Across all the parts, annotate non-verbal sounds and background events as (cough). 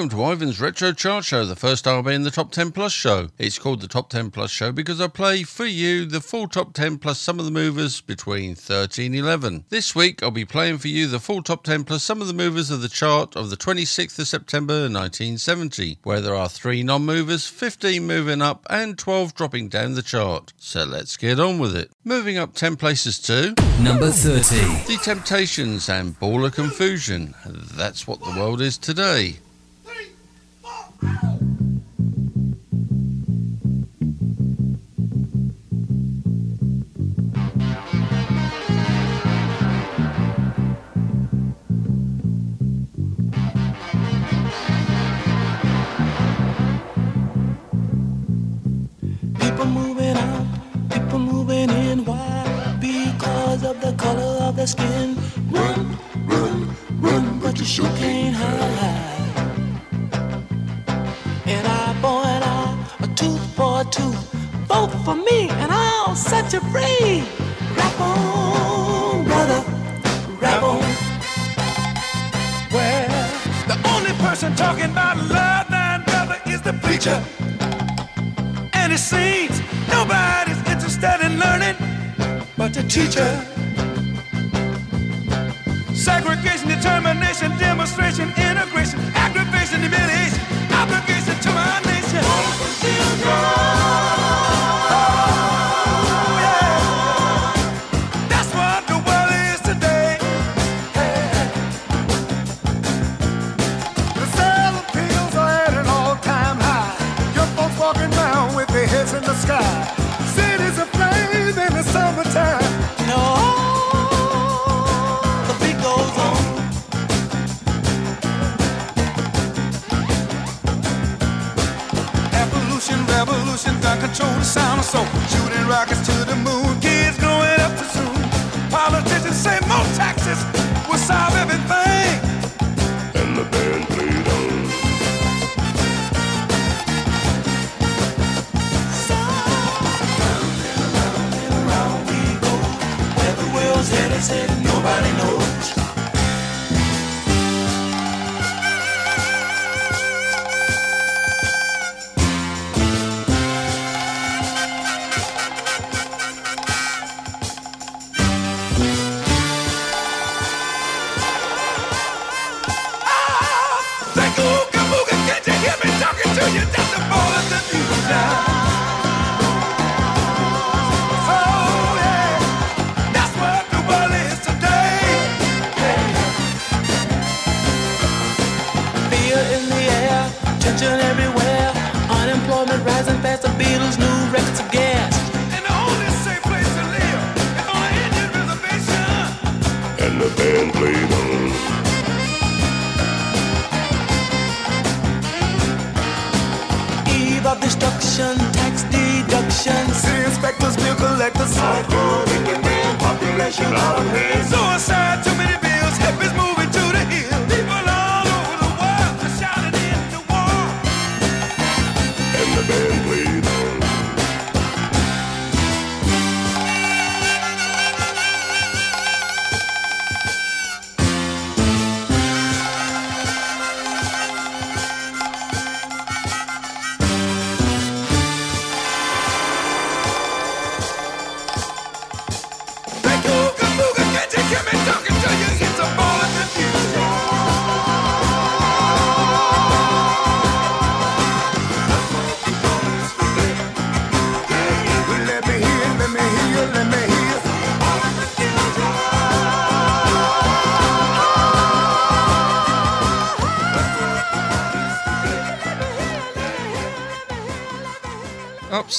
Welcome to Ivan's Retro Chart Show, the first I'll be in the Top 10 Plus show. It's called the Top 10 Plus show because I play for you the full Top 10 plus some of the movers between 13 and 11. This week I'll be playing for you the full Top 10 plus some of the movers of the chart of the 26th of September 1970, where there are 3 non movers, 15 moving up, and 12 dropping down the chart. So let's get on with it. Moving up 10 places to number 30. The Temptations and Ball of Confusion. That's what the world is today. Skin. Run, run, run, but you sure can't hide. Vote for me and I'll set you free. Rap on, brother, rap on. Well, the only person talking about love, nine brother, is the preacher. And it seems nobody's interested in learning but the teacher. Segregation, determination, demonstration, integration, aggravation, humiliation, obligation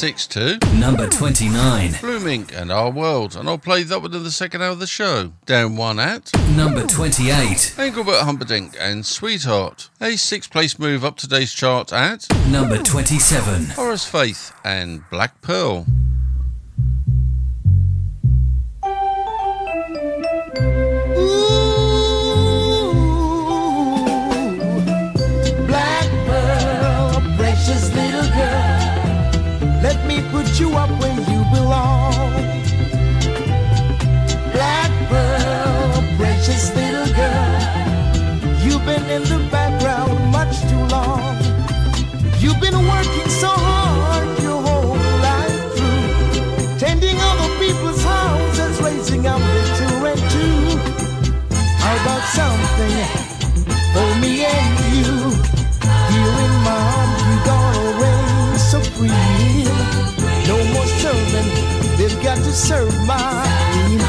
6 to Number 29. Blue Mink and Our World, and I'll play that one in the second hour of the show. Down 1 at Number 28. Engelbert Humperdinck and Sweetheart. A six place move up today's chart at Number 27. Horace Faith and Black Pearl. To serve my queen.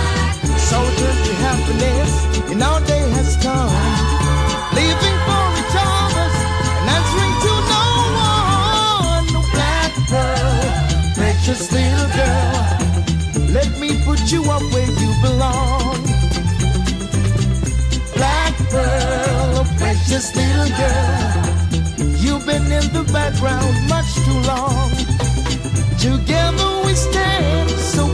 Soldier to happiness, and our day has come. Leaving for each other, and answering to no one. No black pearl, precious little girl. Let me put you up where you belong black pearl, precious little girl. You've been in the background much too long. Together we stand so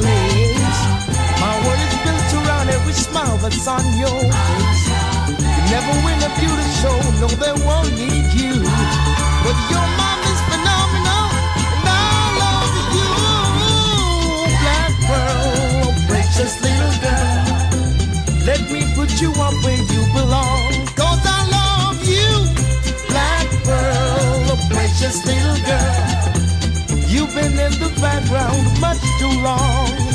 place. My world is built around every smile that's on your face. You never win a beauty show, no, they won't need you. But your mom is phenomenal, and I love you. Black oh, precious little girl. Let me put you up where you belong, cause I love you. Black oh, precious little girl. Been in the background much too long.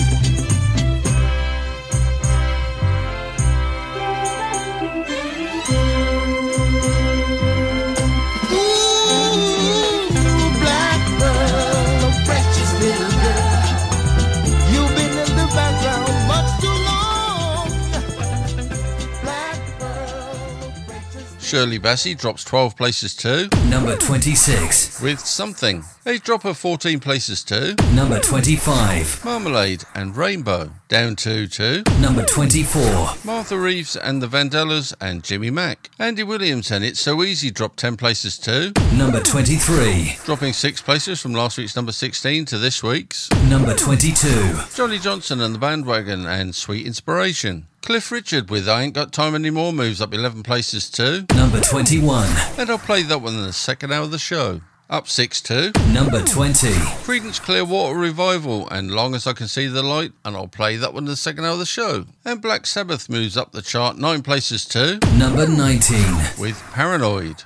Shirley Bassey drops 12 places too, Number 26. with Something. A drop of 14 places too, Number 25. Marmalade and Rainbow. Down 2 to Number 24. Martha Reeves and the Vandellas and Jimmy Mack. Andy Williams and It's So Easy dropped 10 places too, Number 23. dropping 6 places from last week's number 16 to this week's. Number 22. Johnny Johnson and the Bandwagon and Sweet Inspiration. Cliff Richard with I Ain't Got Time Anymore moves up 11 places too, Number 21. and I'll play that one in the second hour of the show. Up 6 to Number 20. Creedence Clearwater Revival and Long As I Can See the Light, and I'll play that one in the second hour of the show. And Black Sabbath moves up the chart 9 places too, Number 19. with Paranoid.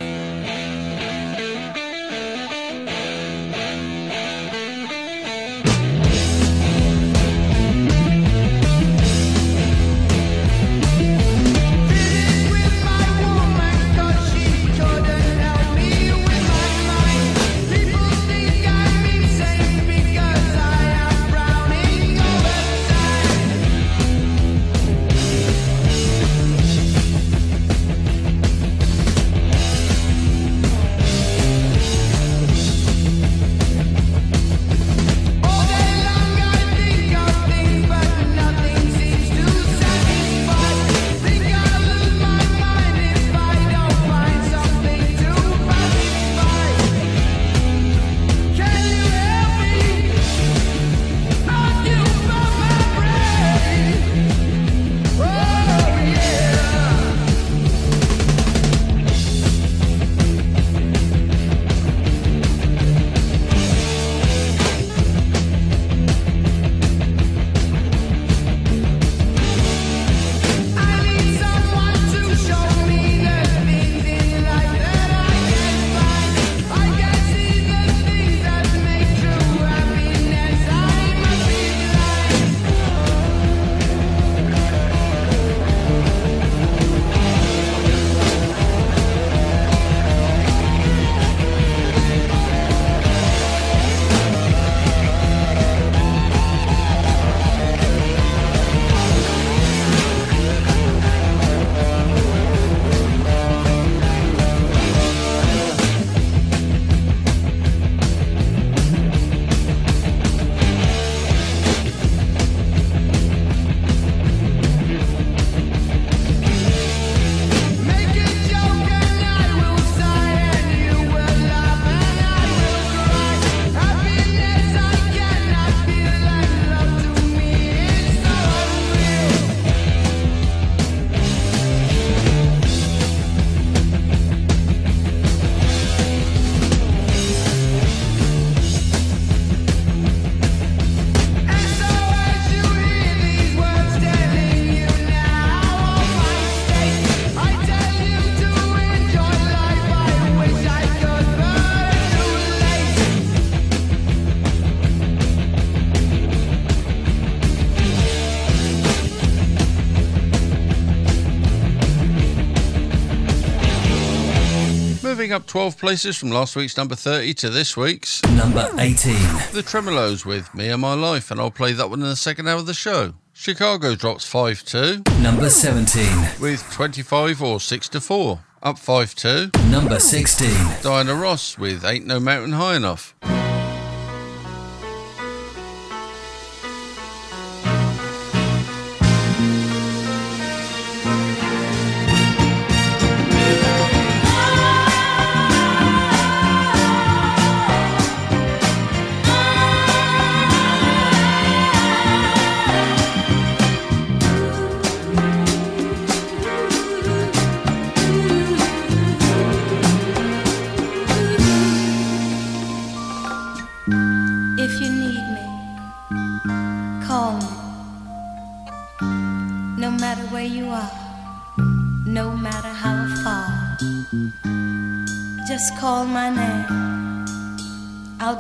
Moving up 12 places from last week's number 30 to this week's number 18. The Tremeloes with Me and My Life, and I'll play that one in the second hour of the show. Chicago drops 5 2. Number 17. With 25 or 6 to 4. Up 5 2. Number 16. Diana Ross with Ain't No Mountain High Enough.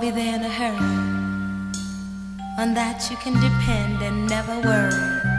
always in a hurry. On that you can depend and never worry.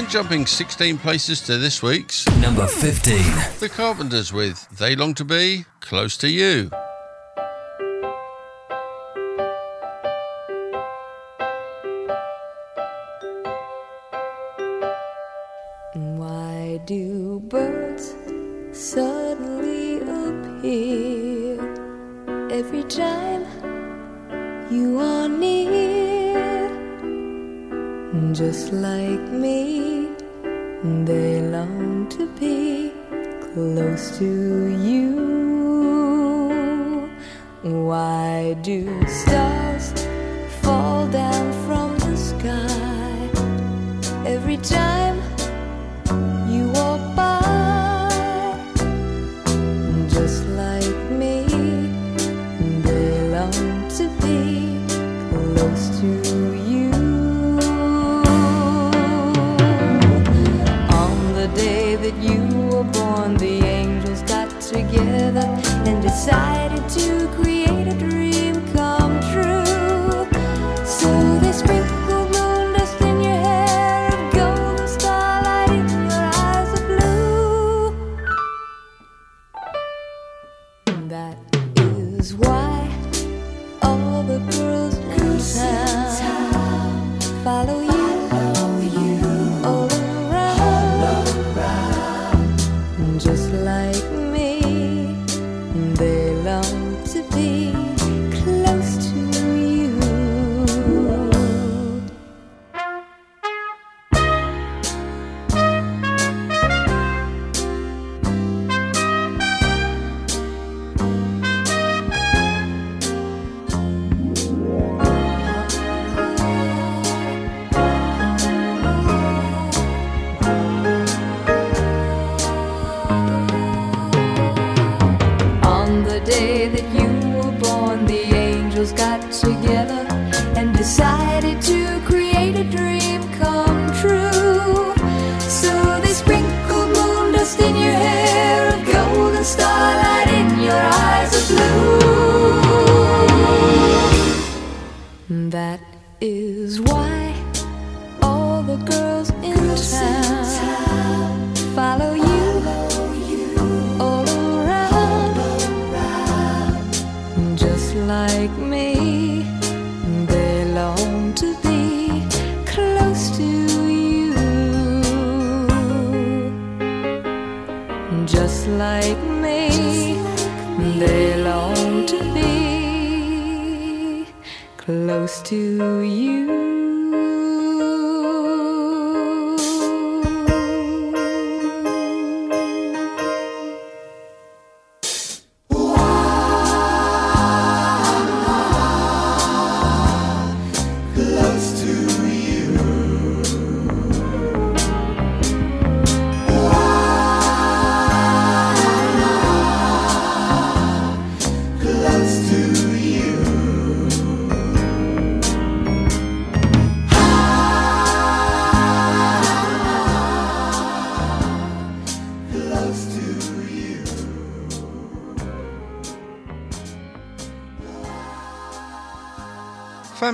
And jumping 16 places to this week's number 15, The Carpenters with They Long to Be Close to You.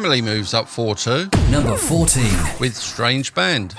Moves up 4 2. Number 14. With Strange Band.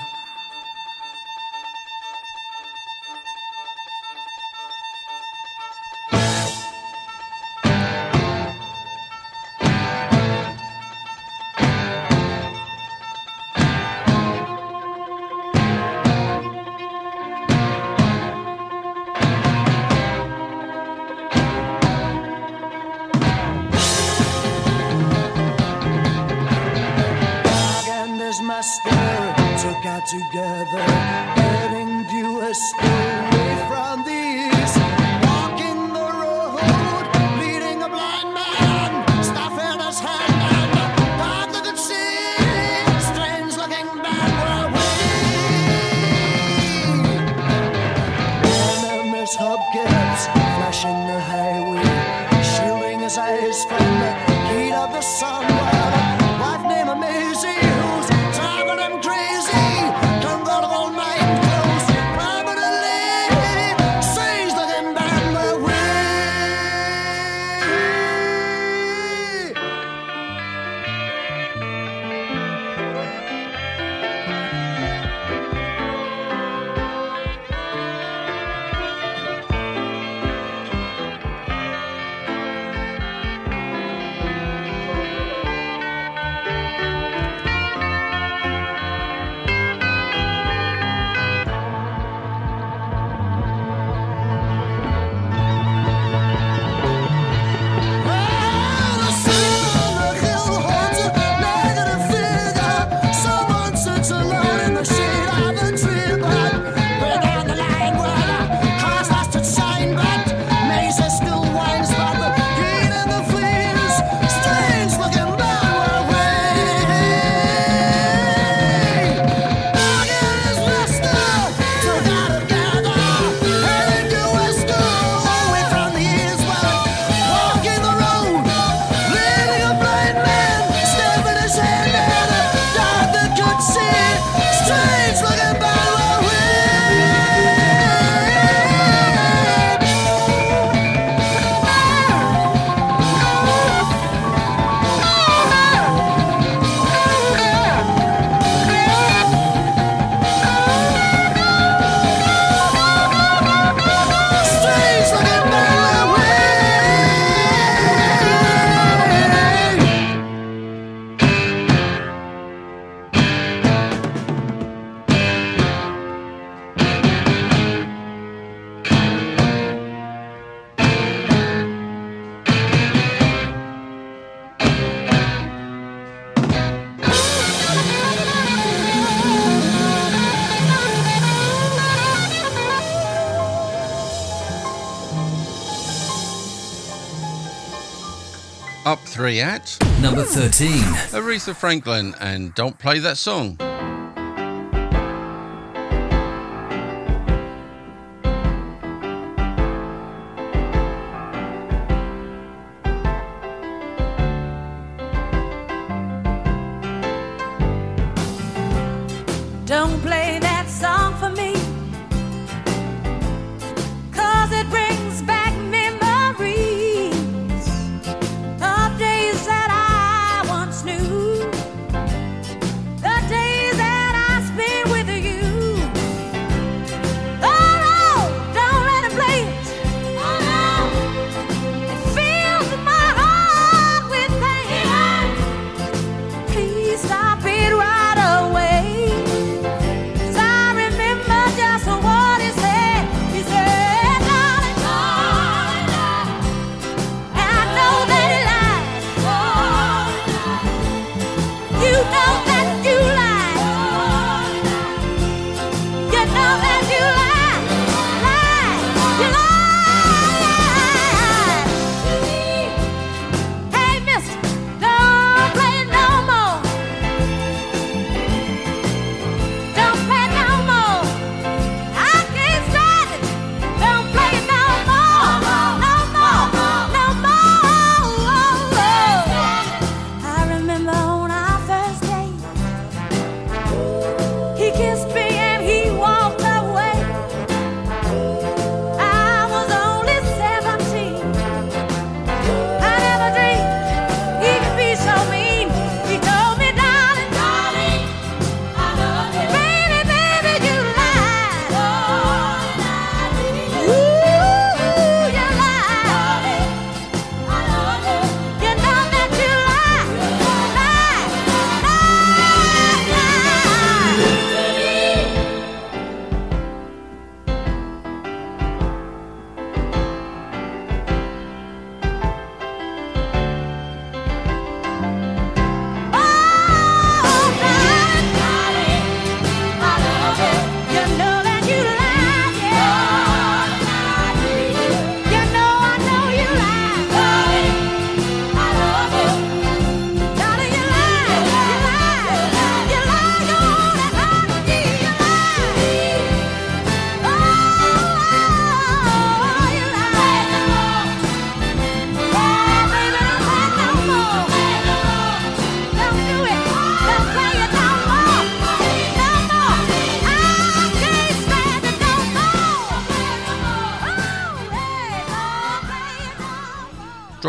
three at number 13 Aretha Franklin and Don't Play That Song.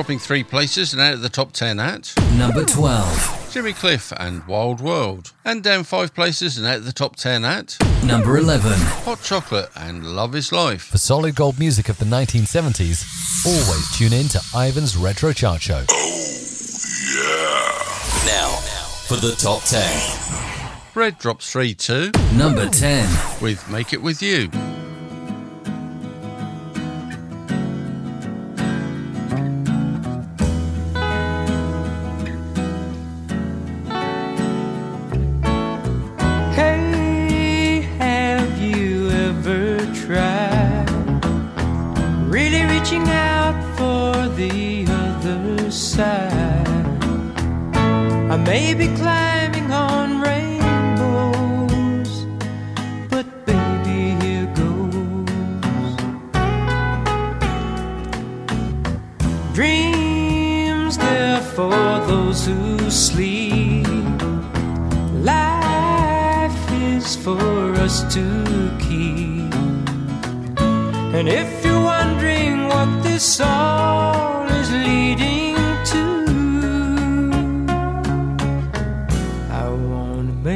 Dropping three places and out of the top 10 at Number 12. Jimmy Cliff and Wild World. And down five places and out of the top 10 at Number 11. Hot Chocolate and Love is Life. For solid gold music of the 1970s, always tune in to Ivan's Retro Chart Show. Oh, yeah. Now, for the top 10. Bread drops three to Number 10. with Make It With You.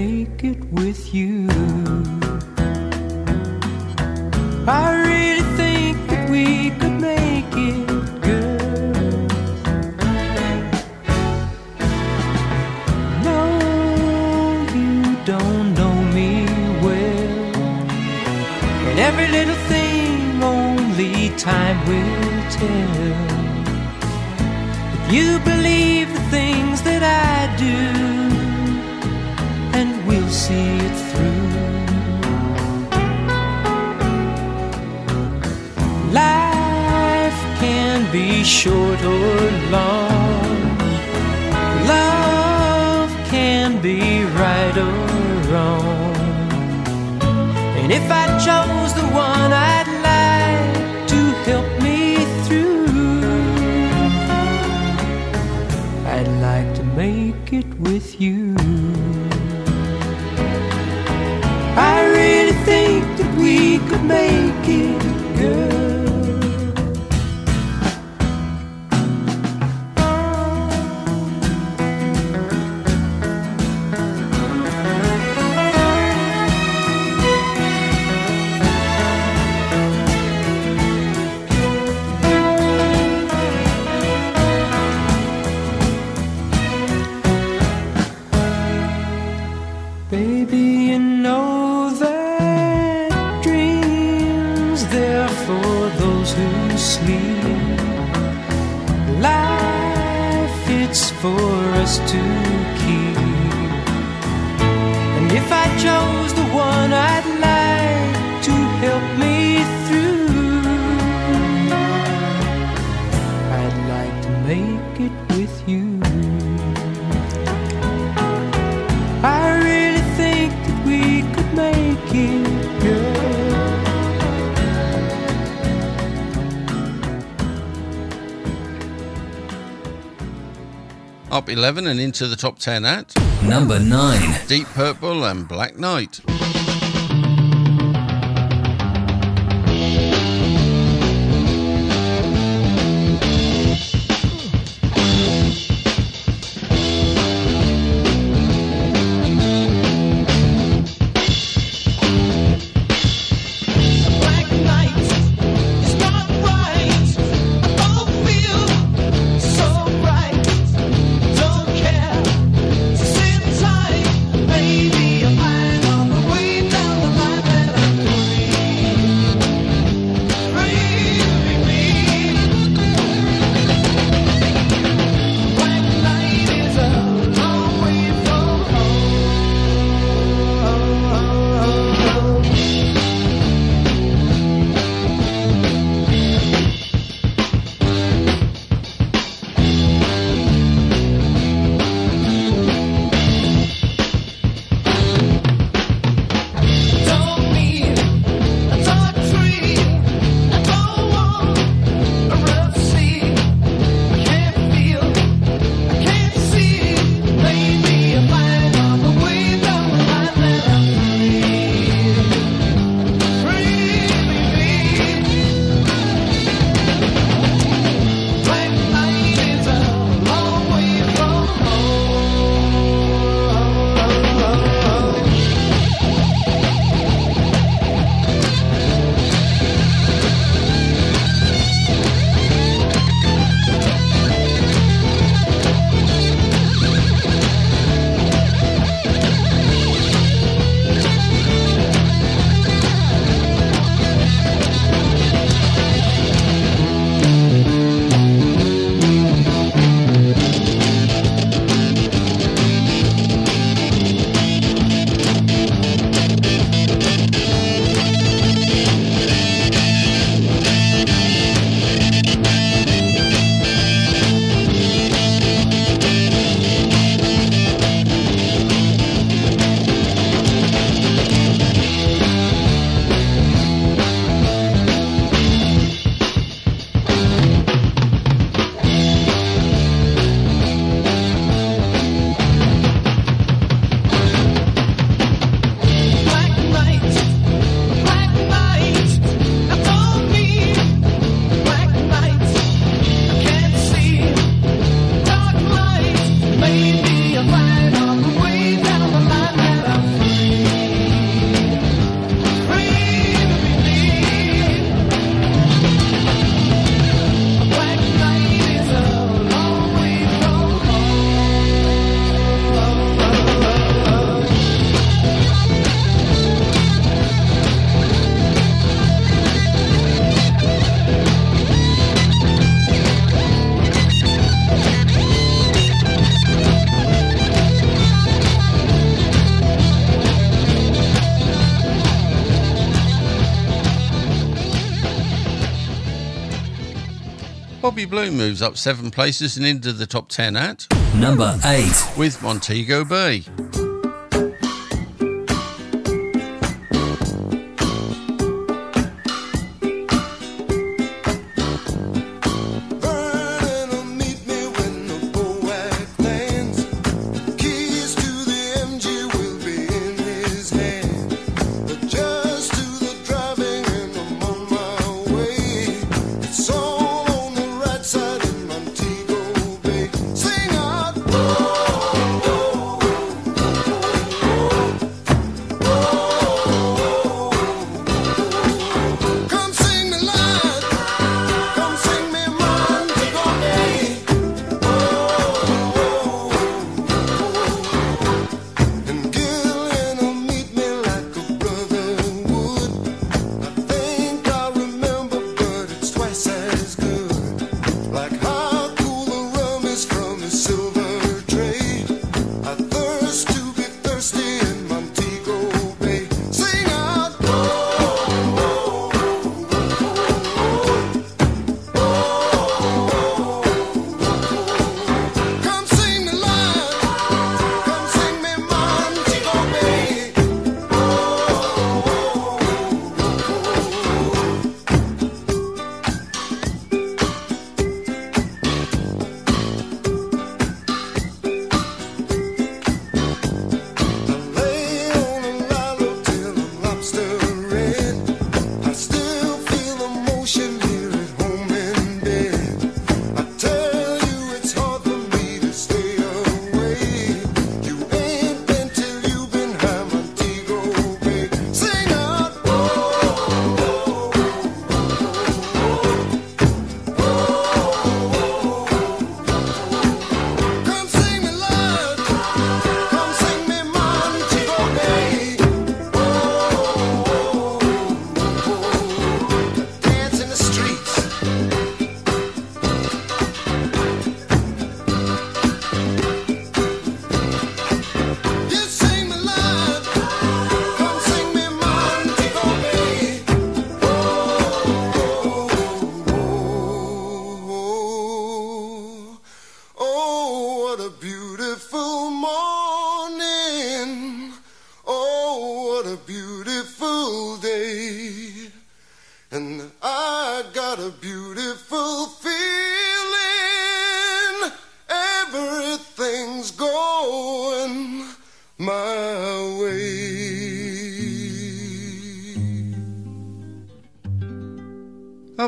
Make it with you. I really think that we could make it, girl. No, you don't know me well. And every little thing only time will tell. If you believe the things that I do, short or long. Love can be right or wrong. And if I chose the one I'd 11 and into the top 10 at number 9 Deep Purple and Black Night. Bobby Bloom moves up seven places and into the top 10 at number 8 with Montego Bay.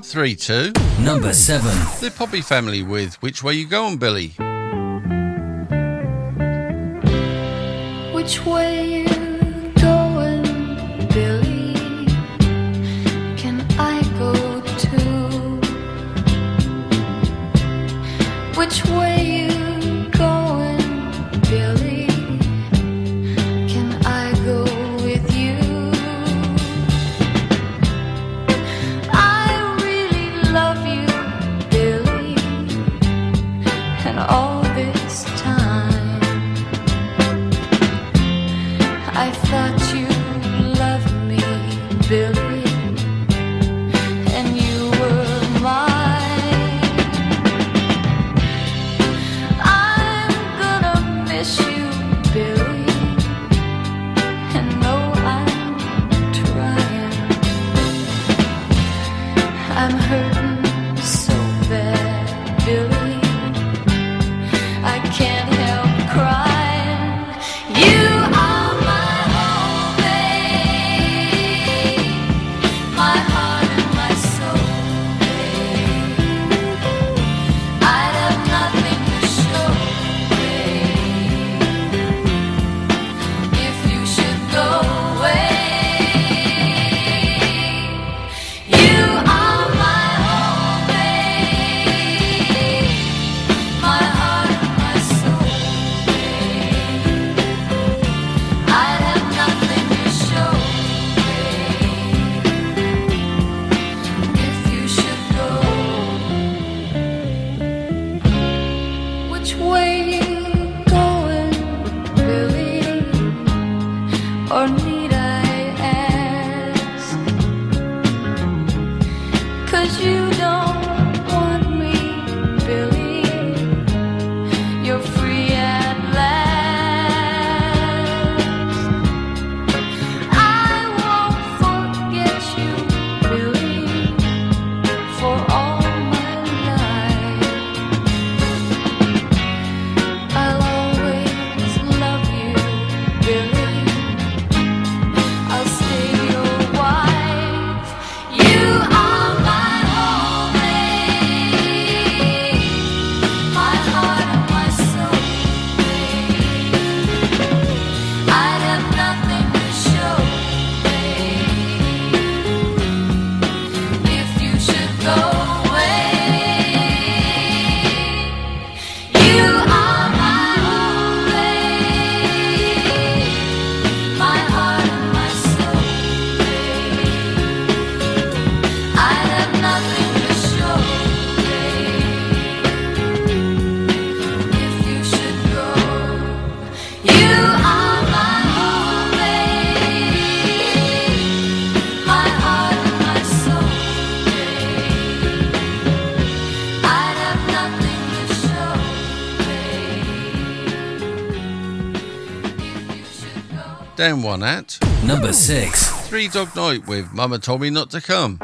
3 2. Number 7. The Poppy Family with Which Way You Going, Billy? Which way? down one at number six. Three Dog Night with Mama Told Me Not to Come.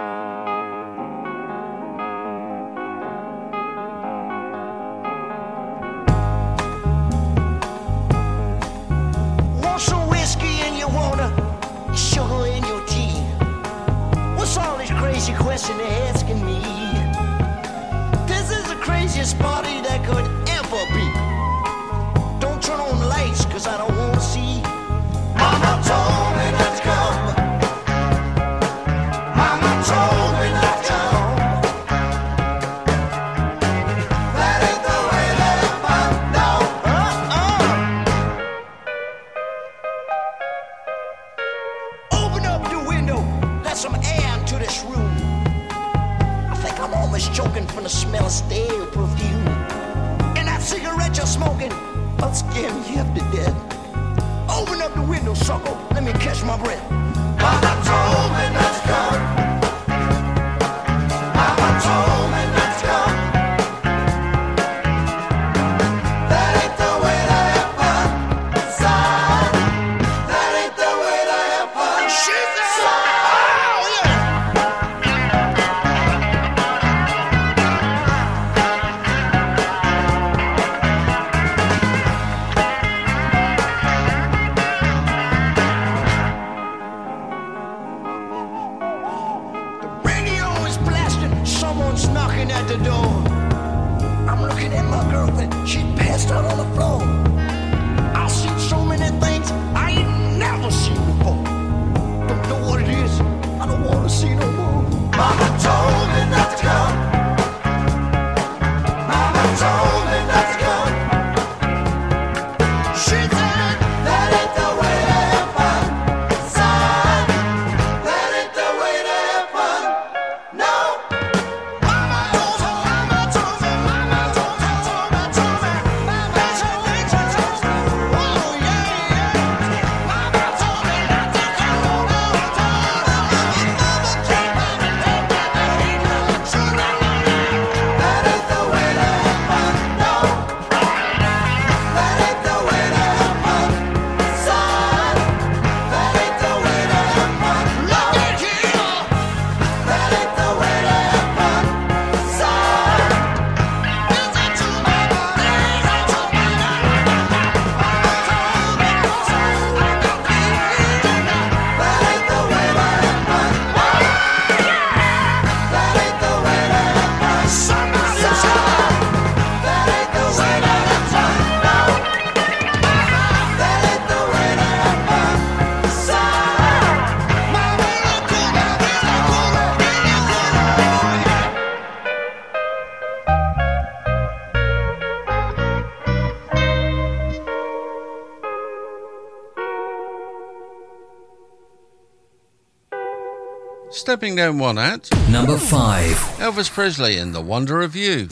Stepping down one at number five, Elvis Presley in The Wonder of You.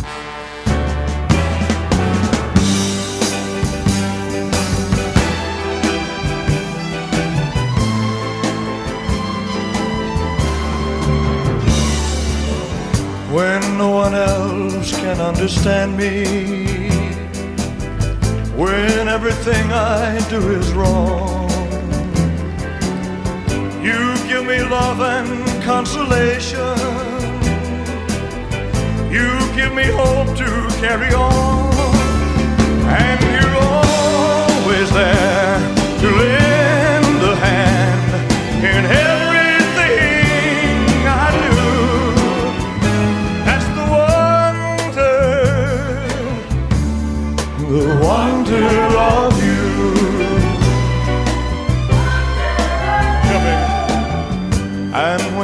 When no one else can understand me, when everything I do is wrong, you give me love and consolation. You give me hope to carry on, and you're always there to live.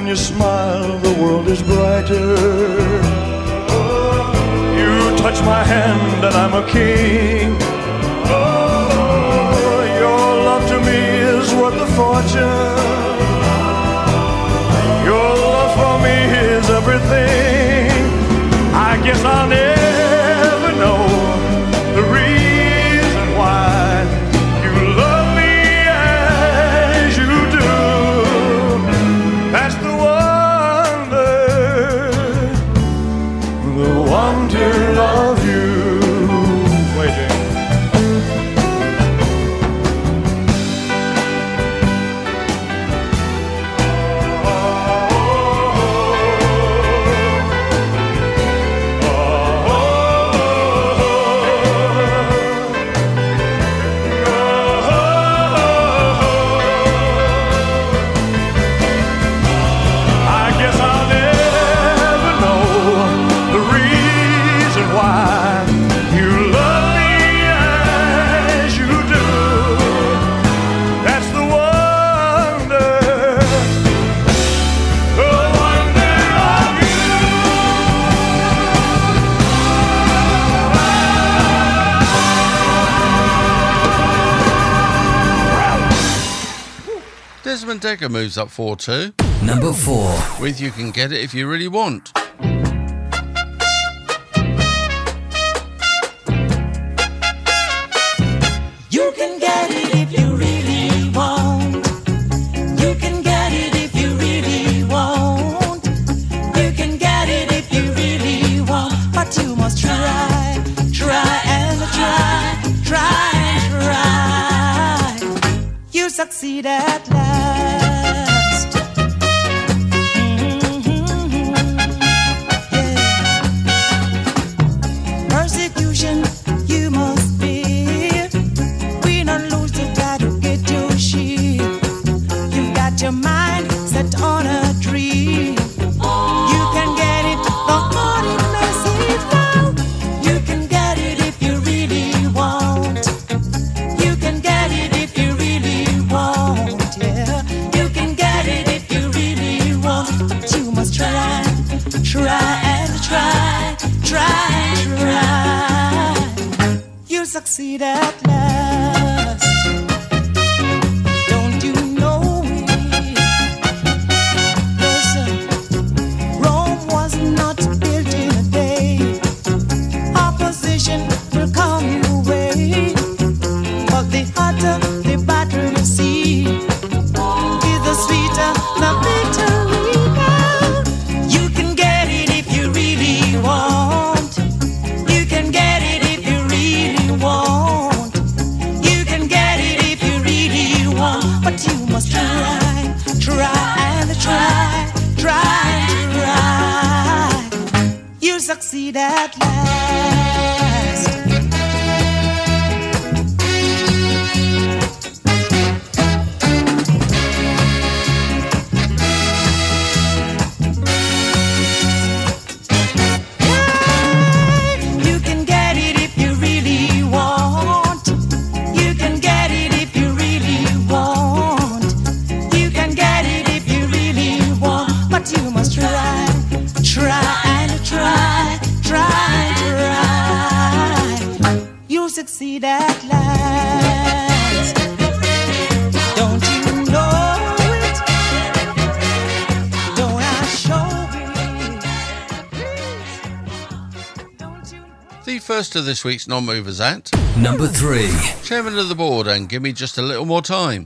when you smile, the world is brighter. You touch my hand, and I'm a king. Your love to me is worth the fortune. Your love for me is everything. I guess I'll never. Dekker moves up 4 2. Number 4. With You Can Get It If You Really Want. See that? this week's non movers at number three, Chairman of the Board, and give me just a little more time.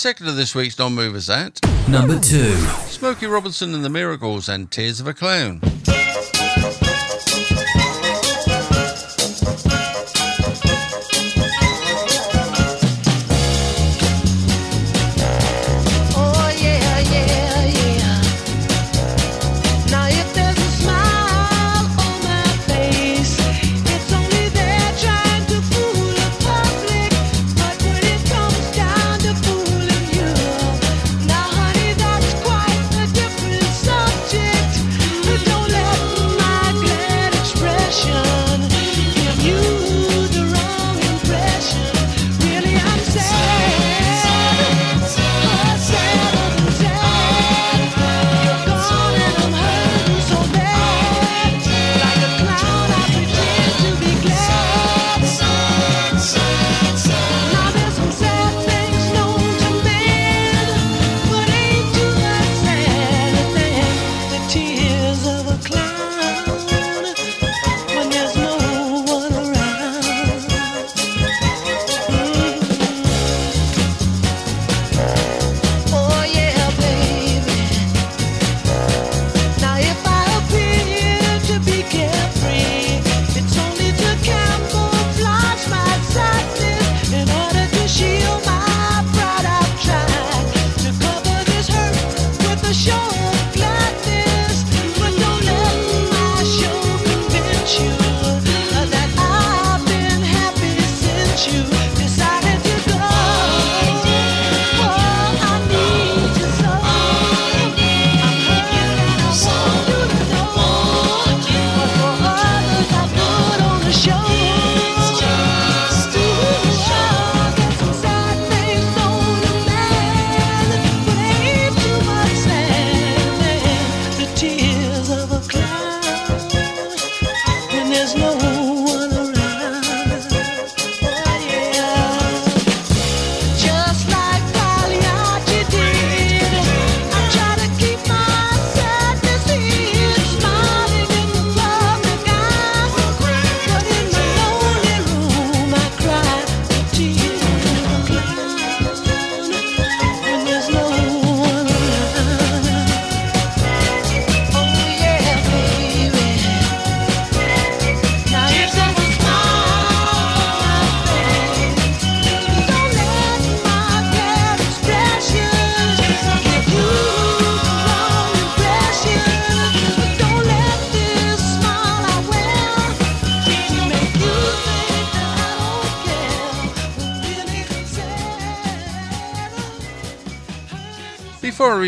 second of this week's Non Movers at number two Smokey Robinson and the Miracles and Tears of a Clown.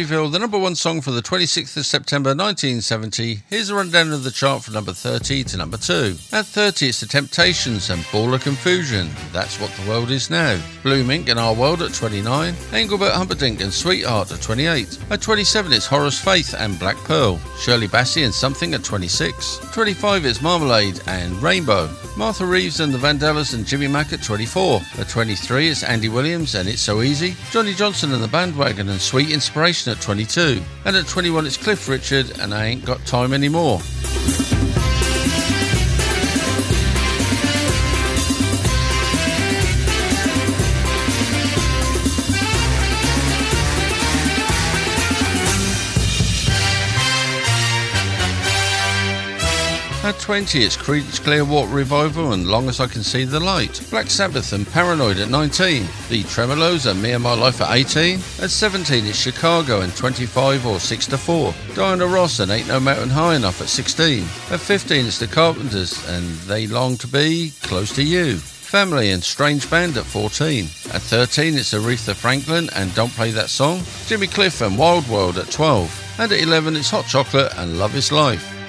Reveal the number one song for the 26th of September 1970, here's a rundown of the chart from number 30 to number 2. At 30, it's The Temptations and Ball of Confusion. That's what the world is now. Blue Mink and Our World at 29, Engelbert Humperdinck and Sweetheart at 28. At 27, it's Horace Faith and Black Pearl, Shirley Bassey and Something at 26. 25 it's Marmalade and Rainbow, Martha Reeves and the Vandellas and Jimmy Mack at 24. At 23, it's Andy Williams and It's So Easy, Johnny Johnson and the Bandwagon and Sweet Inspiration at 22. And at 21, it's Cliff Richard and I Ain't Got Time Anymore. At 20, it's Creedence Clearwater Revival and Long as I Can See the Light. Black Sabbath and Paranoid at 19. The Tremeloes and Me and My Life at 18. At 17, it's Chicago and 25 or 6 to 4. Diana Ross and Ain't No Mountain High Enough at 16. At 15, it's The Carpenters and They Long to Be Close to You. Family and Strange Band at 14. At 13, it's Aretha Franklin and Don't Play That Song. Jimmy Cliff and Wild World at 12. And at 11, it's Hot Chocolate and Love is Life.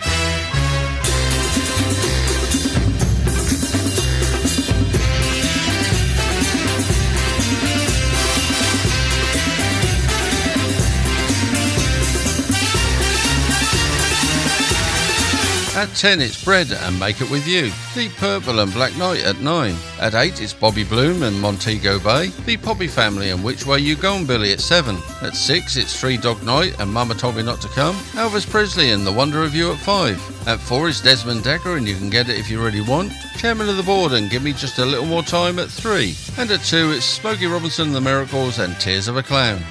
At 10, it's Bread and Make It With You. Deep Purple and Black Night at 9. At 8, it's Bobby Bloom and Montego Bay. The Poppy Family and Which Way You Going Billy at 7. At 6, it's Three Dog Night and Mama Told Me Not to Come. Elvis Presley and The Wonder of You at 5. At 4 is Desmond Dekker and You Can Get It If You Really Want. Chairman of the Board and Give Me Just a Little More Time at 3. And at 2, it's Smokey Robinson and the Miracles and Tears of a Clown.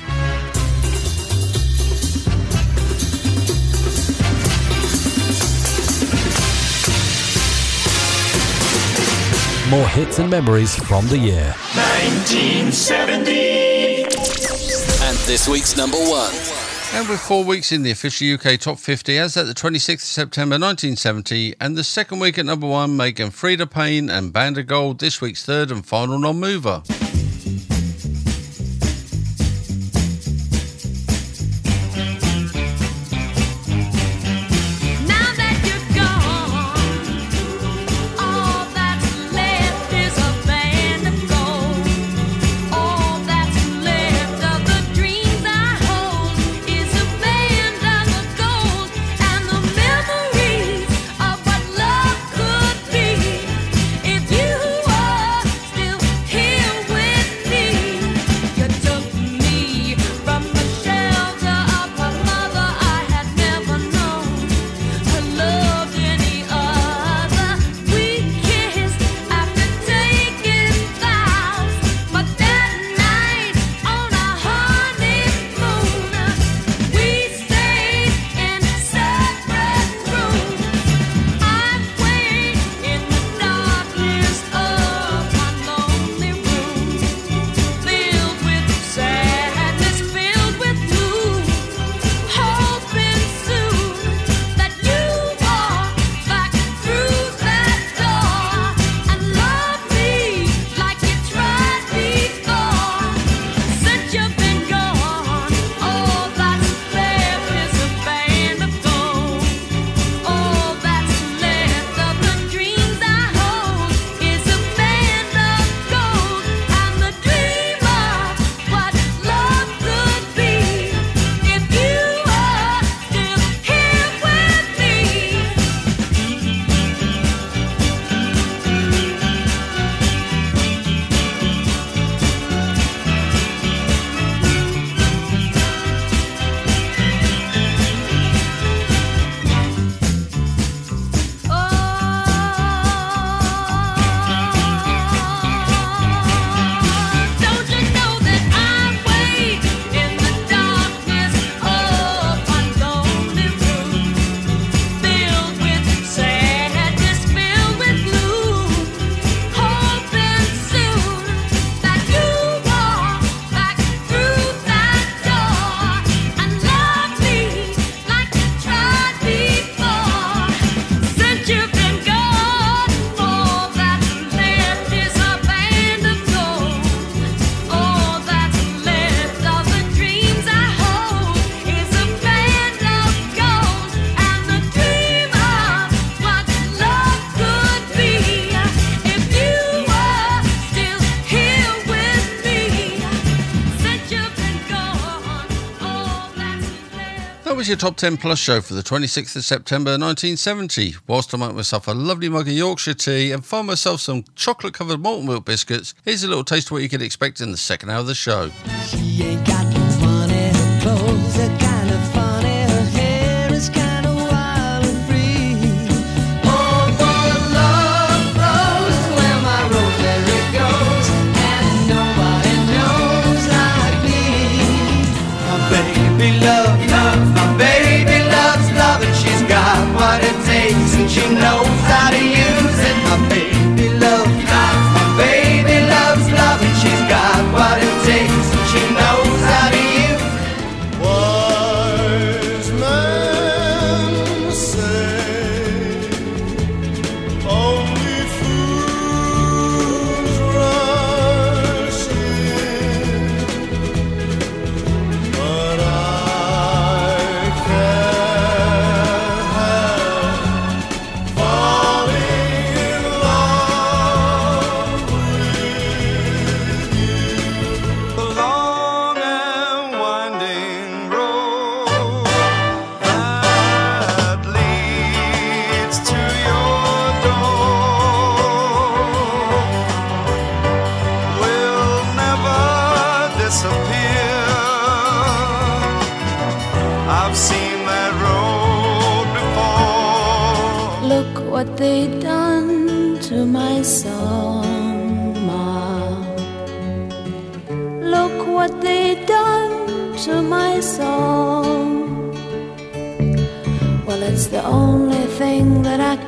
More hits and memories from the year. 1970. And this week's number one. And with four weeks in the official UK Top 50 as at the 26th of September 1970, and the second week at number one, making Freda Payne and Band of Gold this week's third and final non mover. Your Top 10 Plus show for the 26th of September 1970. Whilst I make myself a lovely mug of Yorkshire tea and find myself some chocolate covered malt milk biscuits, here's a little taste of what you can expect in the second hour of the show. Takes,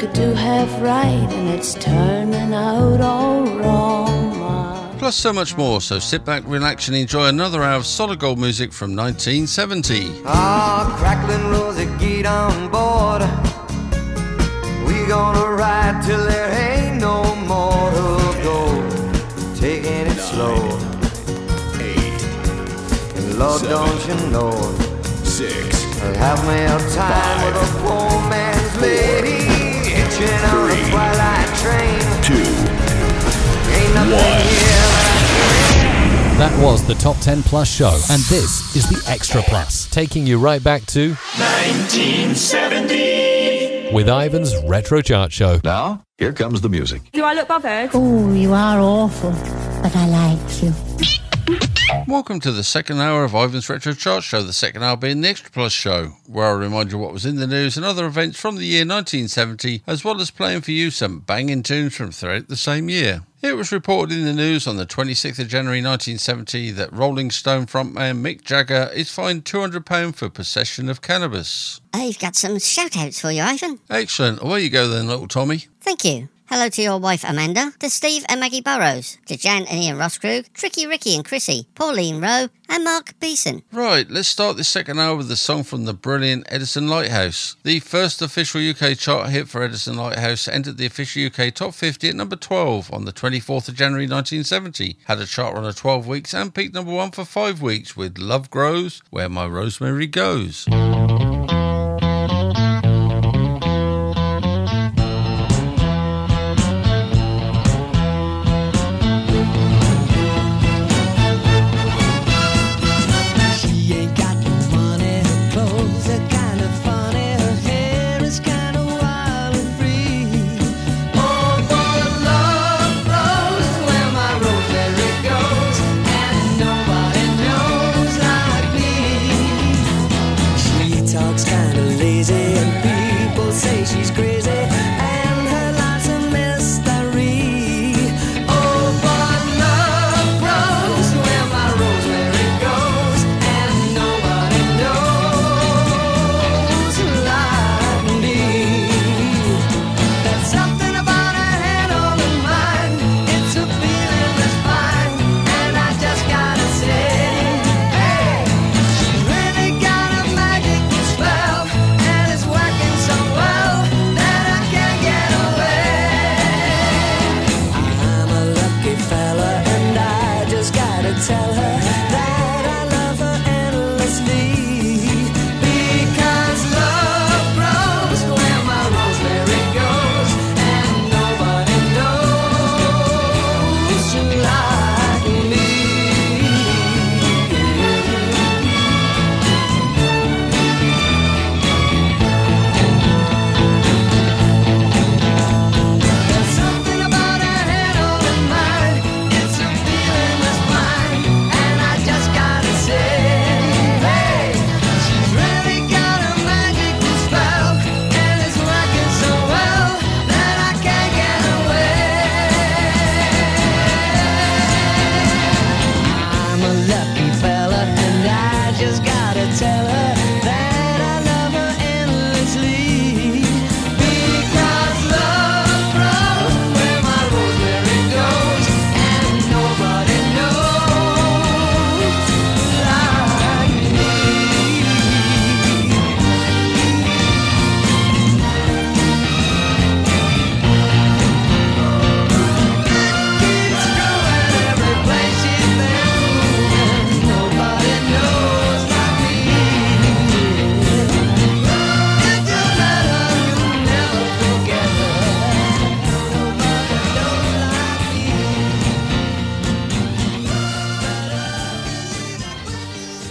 could do half right, and it's turning out all wrong, Ma. Plus so much more, so sit back, relax and enjoy another hour of solid gold music from 1970. Ah, crackling rosy, get on board. We gonna ride till there ain't no more to go. Taking it slow. And Lord, don't you know? Six. I'll have me a time with a poor man's lady. Hitching on a twilight train. Two. Ain't nothing here That was the Top 10 Plus show, and this is the Extra Plus, taking you right back to 1970. with Ivan's Retro Chart Show. Now, here comes the music. Do I look bothered? Oh, you are awful, but I like you. Welcome to the second hour of Ivan's Retro Chart Show, the second hour being the Extra Plus show, where I remind you what was in the news and other events from the year 1970, as well as playing for you some banging tunes from throughout the same year. It was reported in the news on the 26th of January 1970 that Rolling Stone frontman Mick Jagger is fined £200 for possession of cannabis. I've got some shout outs for you, Ivan. Excellent. Away you go then, little Tommy. Thank you. Hello to your wife Amanda, to Steve and Maggie Burrows, to Jan and Ian Roskrug, Tricky Ricky and Chrissy, Pauline Rowe, and Mark Beeson. Right, let's start this second hour with a song from the brilliant Edison Lighthouse. The first official UK chart hit for Edison Lighthouse entered the official UK top 50 at number 12 on the 24th of January 1970. Had a chart run of 12 weeks and peaked number 1 for 5 weeks with Love Grows, Where My Rosemary Goes.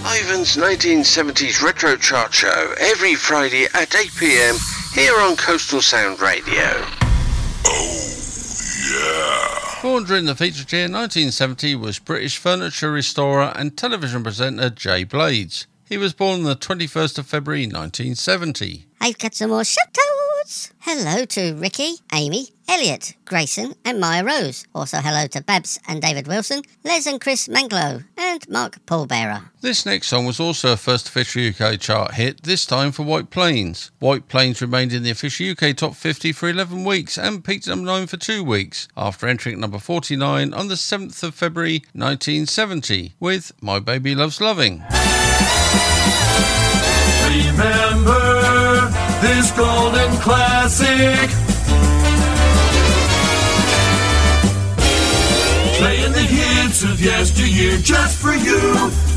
Ivan's 1970s Retro Chart Show every Friday at 8 pm here on Coastal Sound Radio. Oh, yeah. Born during the featured year 1970 was British furniture restorer and television presenter Jay Blades. He was born on the 21st of February 1970. I've got some more shoutouts. Hello to Ricky, Amy, Elliot, Grayson, and Maya Rose. Also, hello to Babs and David Wilson, Les and Chris Manglow, and Mark Paulbearer. This next song was also a first official UK chart hit, this time for White Plains. White Plains remained in the official UK top 50 for 11 weeks and peaked at number 9 for 2 weeks, after entering at number 49 on the 7th of February 1970 with My Baby Loves Loving. Remember this golden classic. Playing the hits of yesteryear just for you.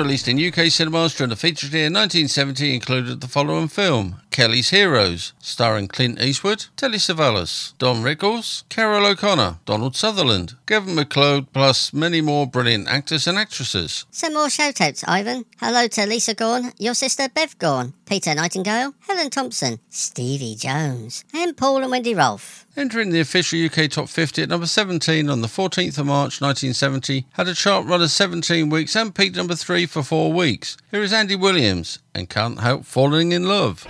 Released in UK cinemas during the featured year 1970 included the following film Kelly's Heroes, starring Clint Eastwood, Telly Savalas, Don Rickles, Carroll O'Connor, Donald Sutherland, Gavin MacLeod, plus many more brilliant actors and actresses. Some more shoutouts, Ivan. Hello to Lisa Gorn, your sister Bev Gorn, Peter Nightingale, Helen Thompson, Stevie Jones, and Paul and Wendy Rolfe. Entering the official UK Top 50 at number 17 on the 14th of March 1970, had a chart run of 17 weeks and peaked number 3 for 4 weeks. Here is Andy Williams and Can't Help Falling in Love.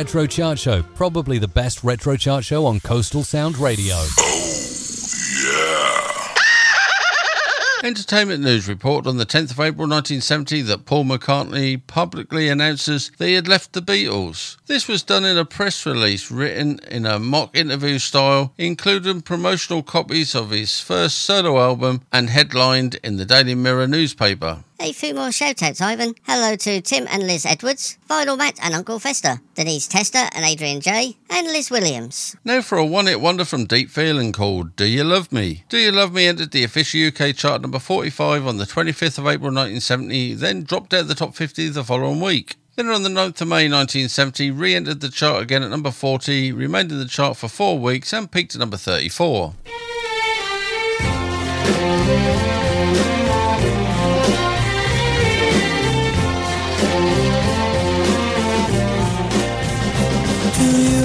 Retro Chart Show, probably the best retro chart show on Coastal Sound Radio. Oh, yeah. (laughs) Entertainment News report on the 10th of April 1970 that Paul McCartney publicly announces that he had left the Beatles. This was done in a press release written in a mock interview style, including promotional copies of his first solo album and headlined in the Daily Mirror newspaper. A few more shout outs, Ivan. Hello to Tim and Liz Edwards, Vinyl Matt and Uncle Fester, Denise Tester and Adrian J, and Liz Williams. Now for a one hit wonder from Deep Feeling called Do You Love Me? Do You Love Me entered the official UK chart number 45 on the 25th of April 1970, then dropped out of the top 50 the following week. Then on the 9th of May 1970, re entered the chart again at number 40, remained in the chart for four weeks, and peaked at number 34. Do you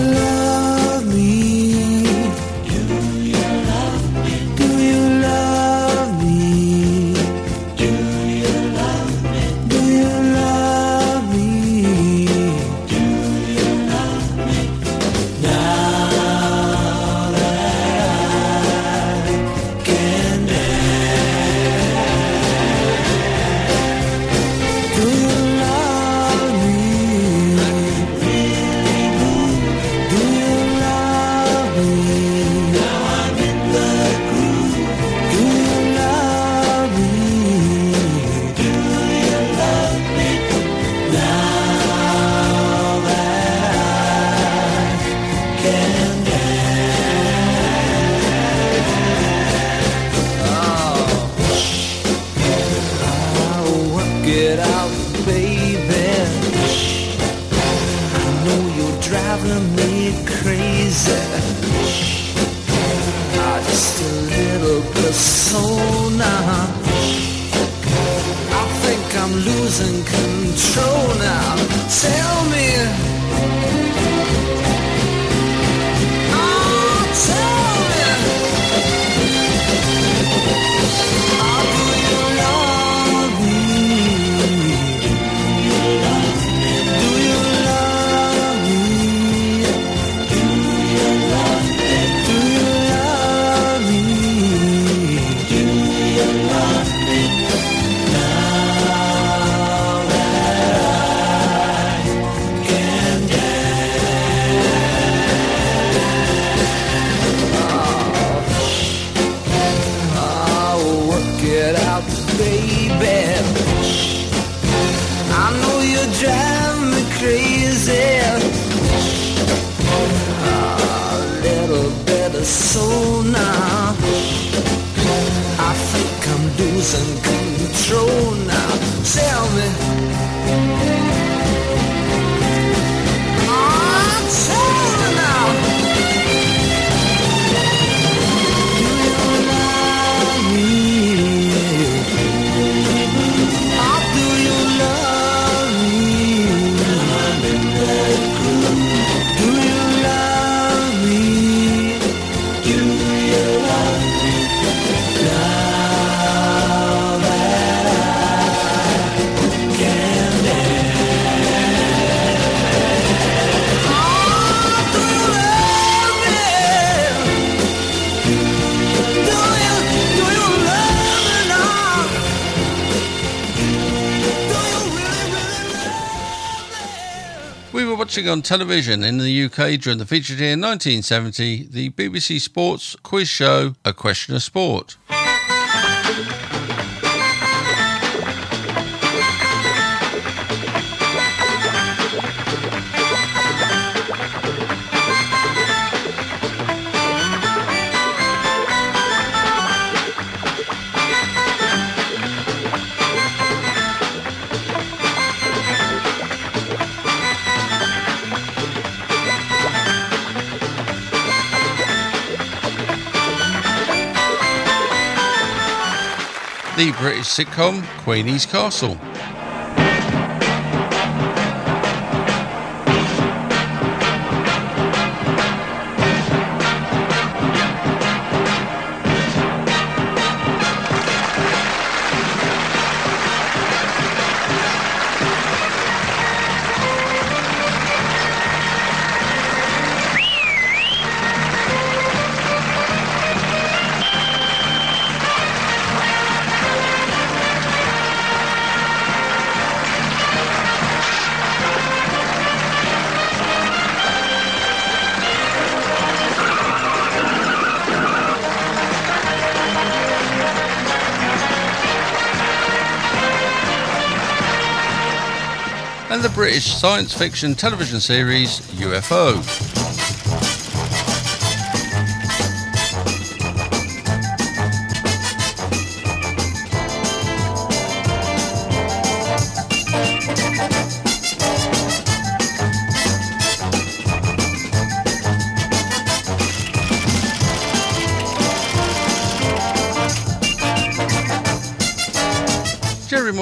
now. Watching on television in the UK during the featured year 1970 the BBC Sports quiz show A Question of Sport. British sitcom Queenie's Castle. British science fiction television series UFO.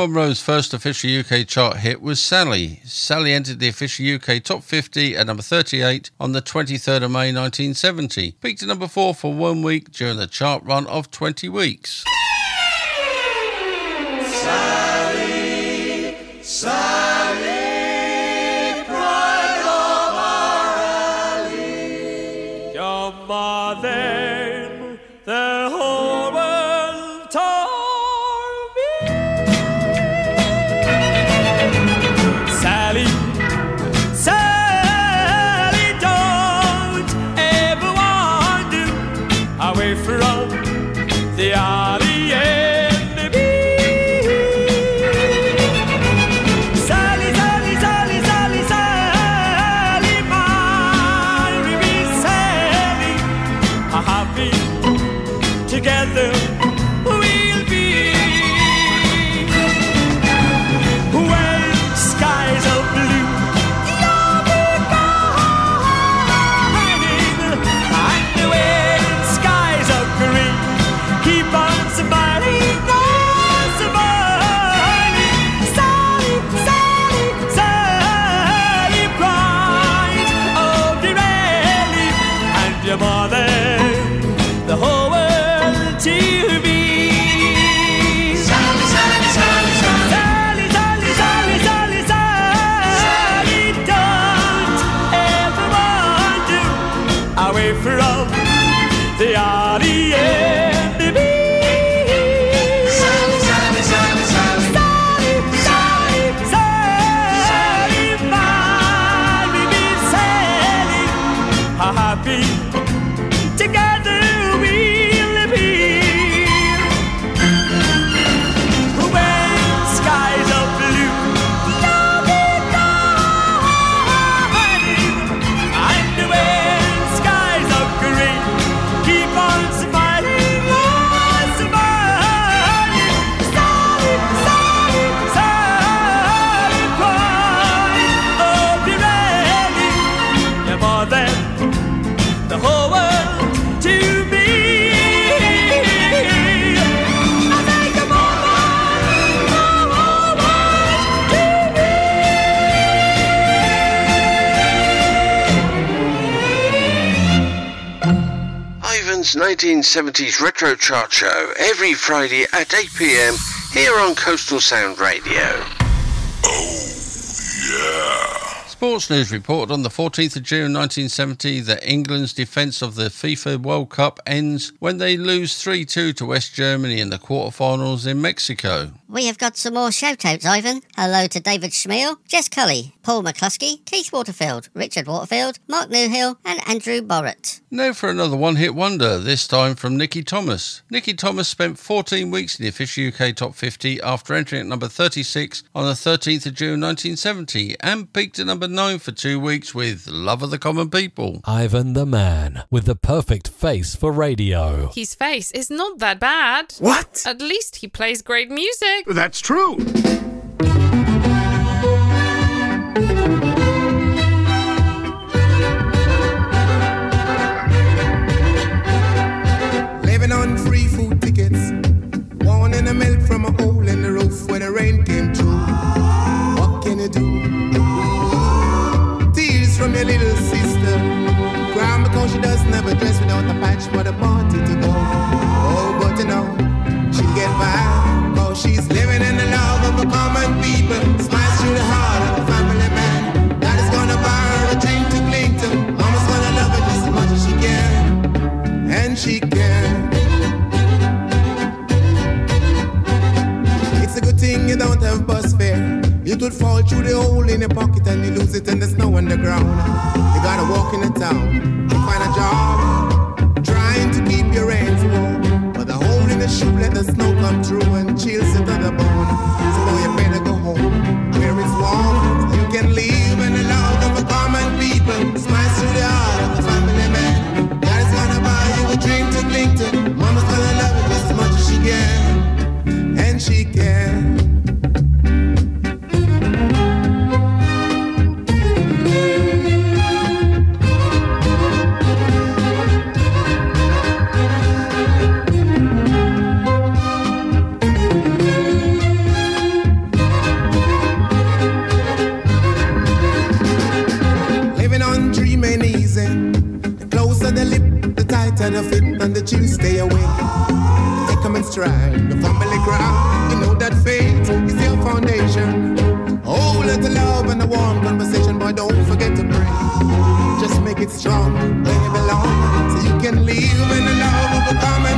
Monro's first official UK chart hit was Sally. Sally entered the official UK top 50 at number 38 on the 23rd of May 1970. Peaked at number 4 for one week during the chart run of 20 weeks. Alley 1970s Retro Chart Show every Friday at 8 pm here on Coastal Sound Radio. Oh, yeah. Sports News report on the 14th of June 1970 that England's defence of the FIFA World Cup ends when they lose 3 2 to West Germany in the quarterfinals in Mexico. We have got some more shout-outs, Ivan. Hello to David Schmiel, Jess Cully, Paul McCluskey, Keith Waterfield, Richard Waterfield, Mark Newhill, and Andrew Borrett. Now for another one hit wonder, this time from Nicky Thomas. Nicky Thomas spent 14 weeks in the official UK Top 50 after entering at number 36 on the 13th of June 1970 and peaked at number 9 for two weeks with Love of the Common People. Ivan the Man, with the perfect face for radio. His face is not that bad. What? At least he plays great music. That's true. Milk from a hole in the roof where the rain came through. What can you do? Tears from your little sister. Crying because she does never dress without a patch for the party to go. Oh, but you know, she'll get by. Cause she's living in the love of the common It would fall through the hole in your pocket and you lose it in the snow on the ground. You gotta walk in the town to find a job, trying to keep your ends warm. But the hole in the shoe let the snow come through and chills it to the bone. So you better go home where it's warm. You can live in the love of a common people smiles through the heart of a family man. That is gonna buy you a dream to cling to. Mama's gonna love you just as much as she can, and she can. The and the chill stay away. Take them in stride, the family ground. You know that faith is your foundation. Oh, let the love and the warm conversation, boy, don't forget to pray. Just make it strong where you belong, so you can live in the love of the common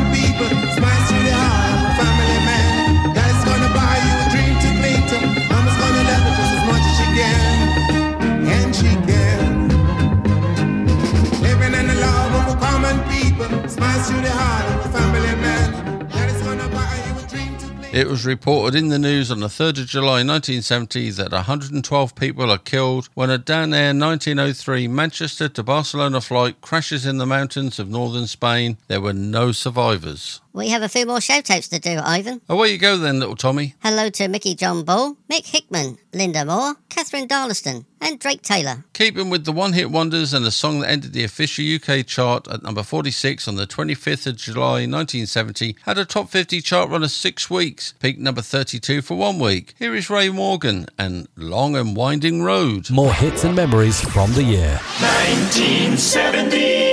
It was reported in the news on the 3rd of July 1970 that 112 people are killed when a Dan Air 1903 Manchester to Barcelona flight crashes in the mountains of northern Spain. There were no survivors. We have a few more shout outs to do, Ivan. Oh, Away you go then, little Tommy. Hello to Mickey John Ball, Mick Hickman, Linda Moore, Catherine Darlaston, and Drake Taylor. Keeping with the one hit wonders and the song that ended the official UK chart at number 46 on the 25th of July 1970 had a top 50 chart run of six weeks, peaked number 32 for one week. Here is Ray Morgan and Long and Winding Road. More hits and memories from the year. 1970.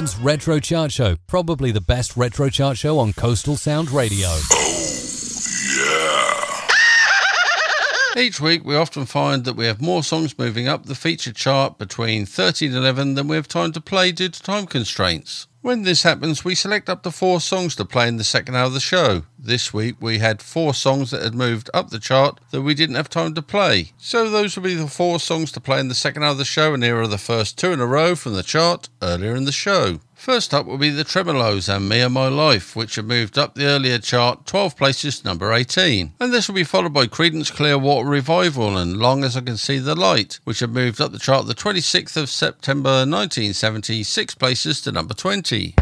Retro Chart Show, probably the best retro chart show on Coastal Sound Radio. Oh, Each week, we often find that we have more songs moving up the feature chart between 30 and 11 than we have time to play due to time constraints. When this happens, we select up to four songs to play in the second hour of the show. This week, we had four songs that had moved up the chart that we didn't have time to play. So, those will be the four songs to play in the second hour of the show, and here are the first two in a row from the chart earlier in the show. First up will be the Tremeloes and Me and My Life, which have moved up the earlier chart 12 places number 18. And this will be followed by Creedence Clearwater Revival and Long As I Can See the Light, which have moved up the chart the 26th of September 1976 places to number 20.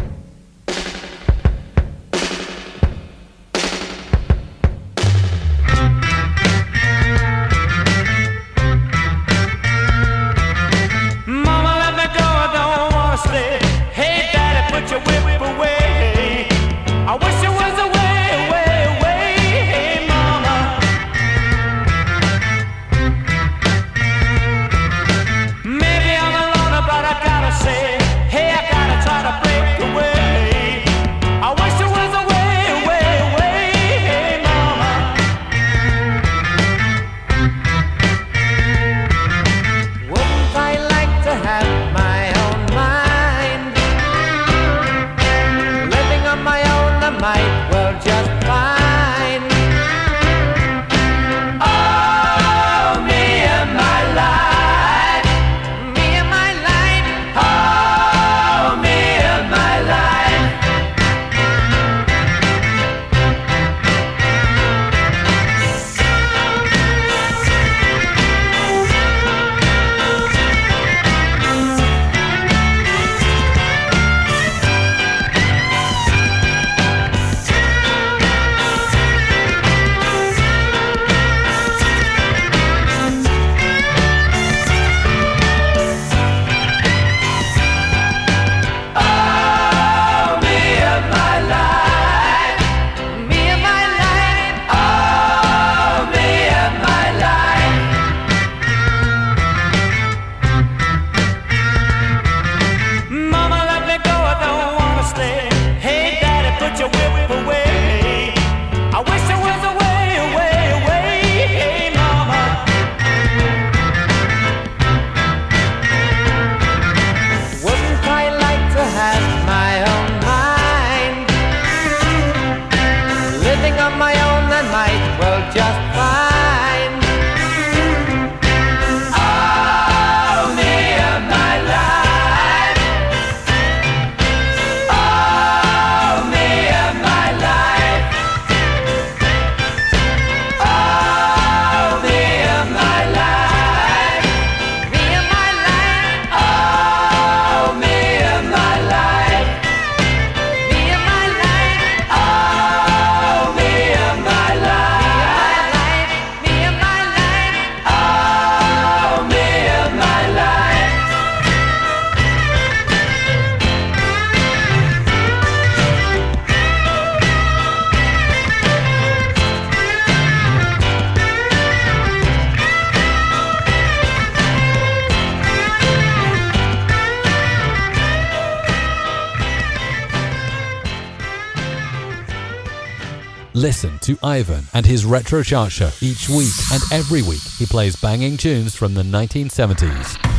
Listen to Ivan and his retro chart show each week and every week he plays banging tunes from the 1970s.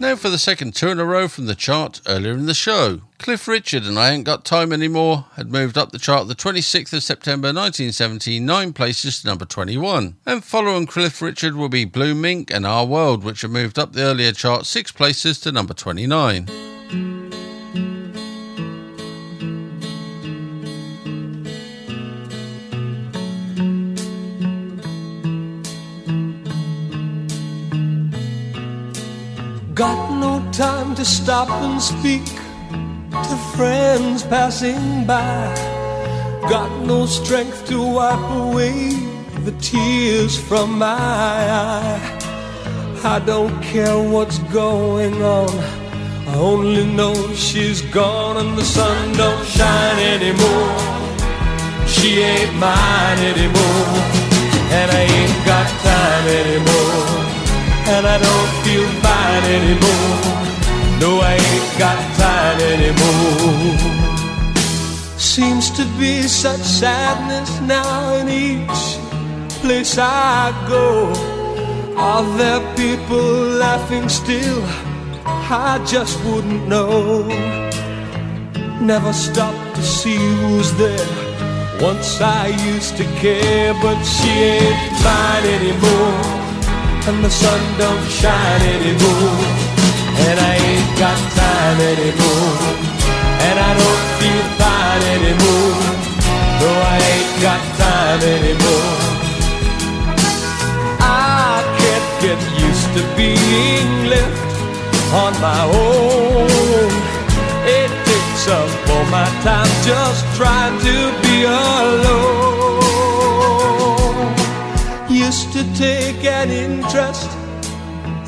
Now for the second two in a row from the chart earlier in the show. Cliff Richard and I Ain't Got Time Anymore had moved up the chart the 26th of September 1979, nine places to number 21. And following Cliff Richard will be Blue Mink and Our World, which have moved up the earlier chart six places to number 29. Got no time to stop and speak to friends passing by. Got no strength to wipe away the tears from my eye. I don't care what's going on. I only know she's gone and the sun don't shine anymore. She ain't mine anymore. And I ain't got time anymore. And I don't feel fine anymore. No, I ain't got time anymore. Seems to be such sadness now in each place I go. Are there people laughing still? I just wouldn't know. Never stopped to see who's there. Once I used to care, but she ain't mine anymore. And the sun don't shine anymore. And I ain't got time anymore. And I don't feel fine anymore. No, I ain't got time anymore. I can't get used to being left on my own. It takes up all my time just trying to be alone. To take an interest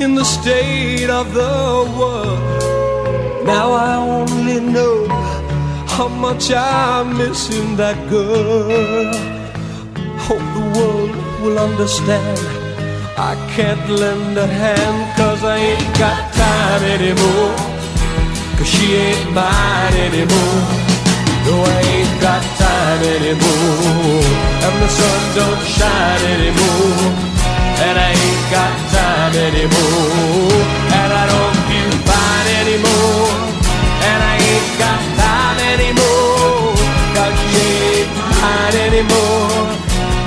in the state of the world. Now I only know how much I'm missing that girl. Hope the world will understand. I can't lend a hand cause I ain't got time anymore. Cause she ain't mine anymore. No, I ain't got time anymore. And the sun don't shine anymore. And I ain't got time anymore. And I don't feel fine anymore. And I ain't got time anymore. Cause she ain't mine anymore.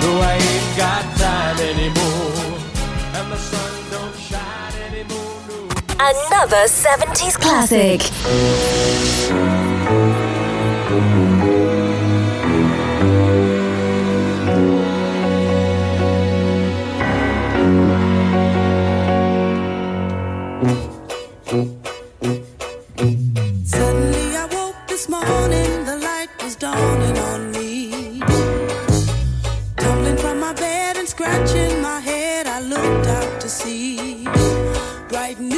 No, I ain't got time anymore. And the sun don't shine anymore. Another 70s classic.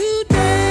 you.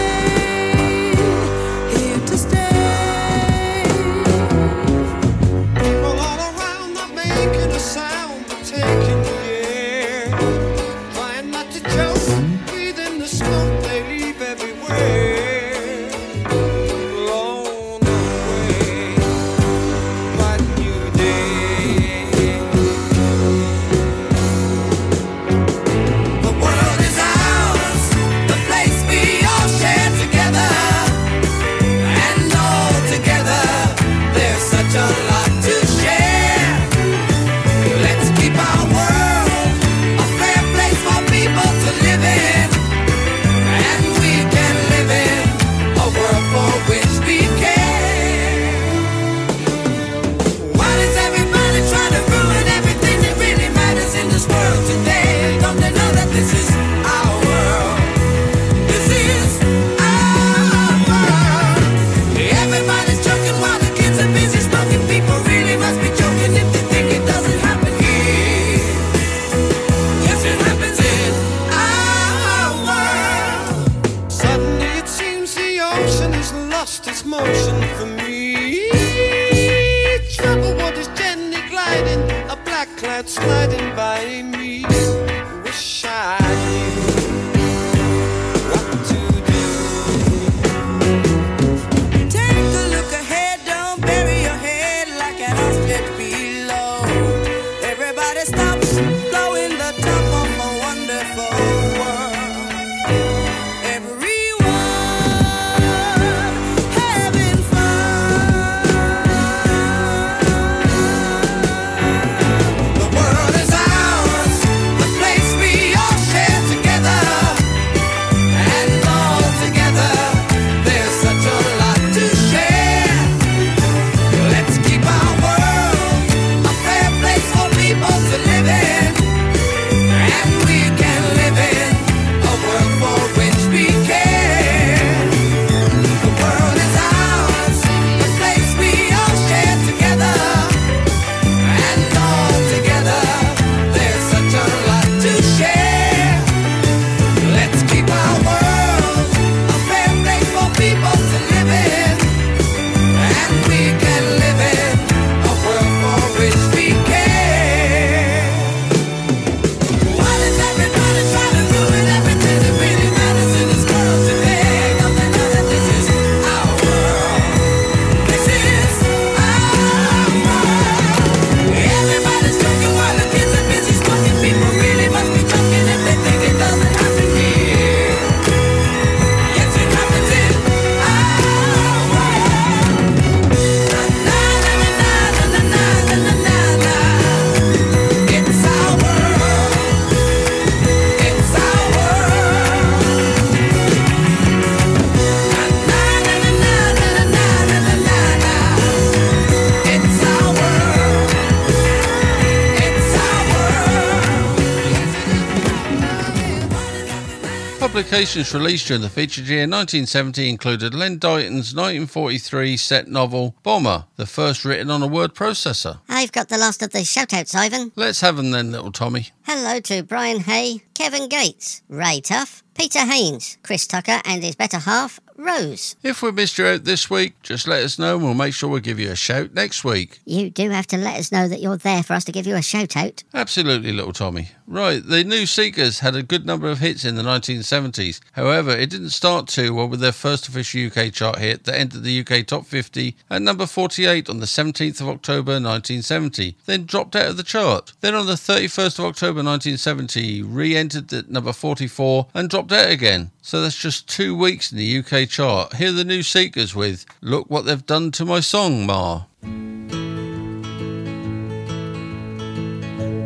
Publications released during the featured year 1970 included Len Deighton's 1943 set novel Bomber, the first written on a word processor. I've got the last of the shoutouts, Ivan. Let's have them then, little Tommy. Hello to Brian Hay, Kevin Gates, Ray Tuff, Peter Haynes, Chris Tucker, and his better half, Rose. If we missed you out this week, just let us know and we'll make sure we give you a shout next week. You do have to let us know that you're there for us to give you a shout out. Absolutely, little Tommy. Right, the New Seekers had a good number of hits in the 1970s. However, it didn't start too well with their first official UK chart hit that entered the UK top 50 at number 48 on the 17th of October 1970, then dropped out of the chart. Then on the 31st of October 1970, re entered at number 44 and dropped out again. So that's just two weeks in the UK chart. Here are the New Seekers with Look What They've Done to My Song, Ma.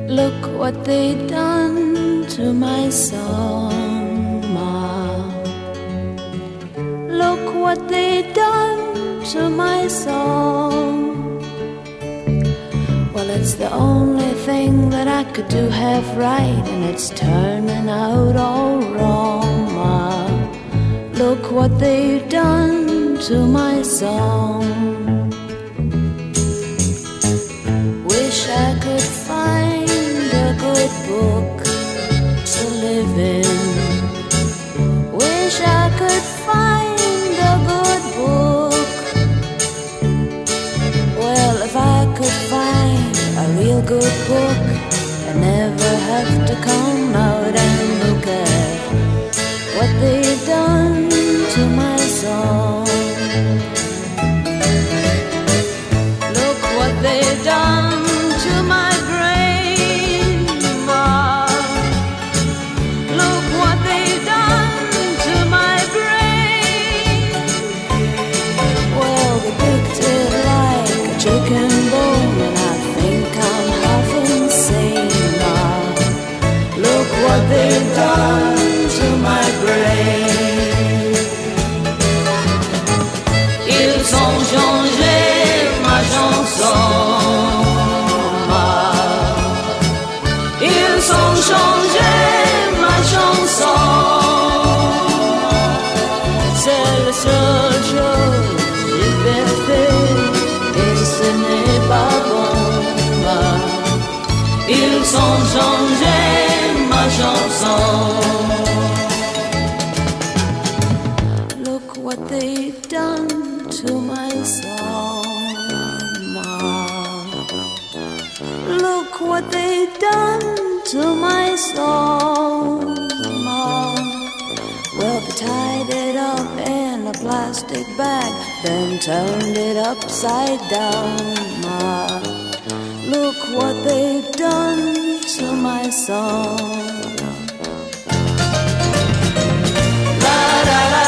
Look what they've done to my song, Ma. Look what they've done to my song. Well, it's the only thing that I could do half right, and it's turning out all wrong. Look what they've done to my song. Wish I could find a good book to live in. Wish I could find a good book. Well, if I could find a real good book, I never have to come out and look at what they've done done to my soul? Ma? Well, they tied it up in a plastic bag, then turned it upside down. Ma, look what they've done to my song. Well,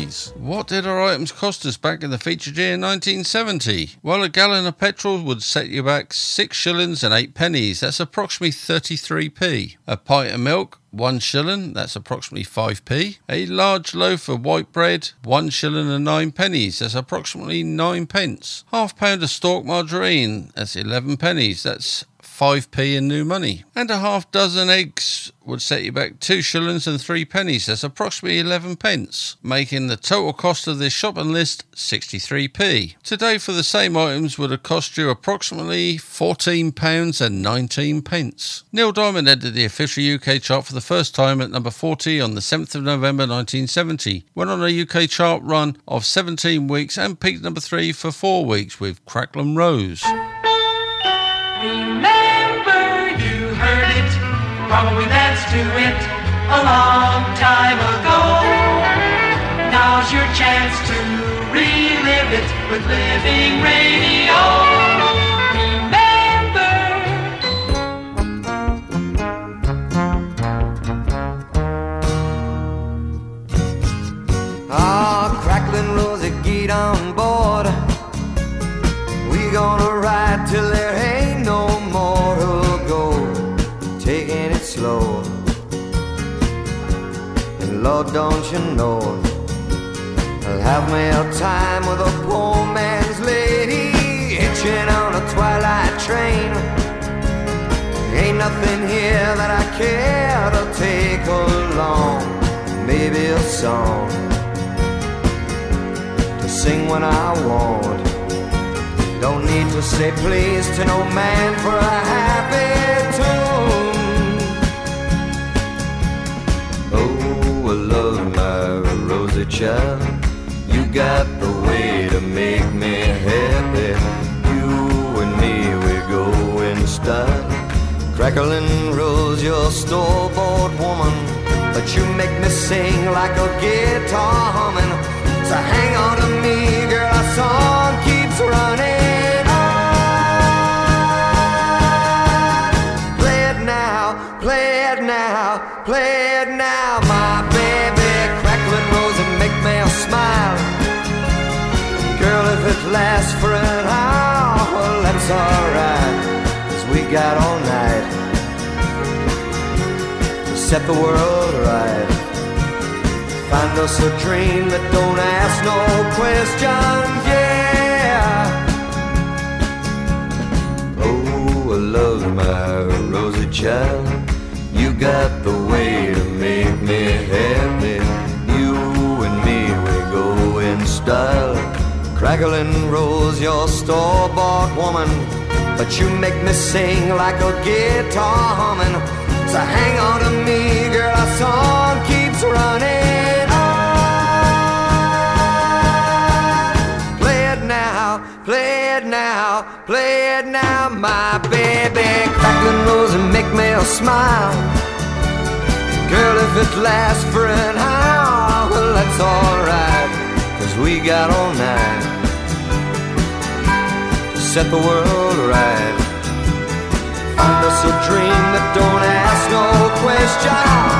What did our items cost us back in the featured year 1970? Well, a gallon of petrol would set you back six shillings and eight pennies. That's approximately 33p. A pint of milk, one shilling, that's approximately 5p. A large loaf of white bread, one shilling and nine pennies, that's approximately nine pence. Half pound of Stork margarine, that's 11 pennies, that's 5p in new money. And a half dozen eggs would set you back two shillings and three pennies. That's approximately 11 pence, making the total cost of this shopping list 63p. Today, for the same items, would have cost you approximately 14 pounds and 19 pence. Neil Diamond entered the official UK chart for the first time at number 40 on the 7th of November 1970. Went on a UK chart run of 17 weeks and peaked number 3 for 4 weeks with Crackling Rose. Probably danced to it a long time ago. Now's your chance to relive it with Living Radio. Lord, don't you know, I'll have me a time with a poor man's lady hitching on a twilight train. Ain't nothing here that I care to take along. Maybe a song to sing when I want. Don't need to say please to no man for a happy child. You got the way to make me happy. You and me, we go in style. Crackling rose, your store-bought woman. But you make me sing like a guitar humming. So hang on to me, girl, our song keeps running. Play it now, play it now, play it now, Lasts for an ah, hour, that's alright. Cause we got all night to set the world right. Find us a dream that don't ask no questions, yeah. Oh, I love my rosy child. You got the way to make me happy. You and me, we go in style. Crackling rose, your store-bought woman. But you make me sing like a guitar humming. So hang on to me, girl, our song keeps running on. Play it now, play it now, play it now, My baby crackling nose and make me smile. Girl, if it lasts for an hour, well, that's alright. We got all night to set the world right. Find us a dream that don't ask no question.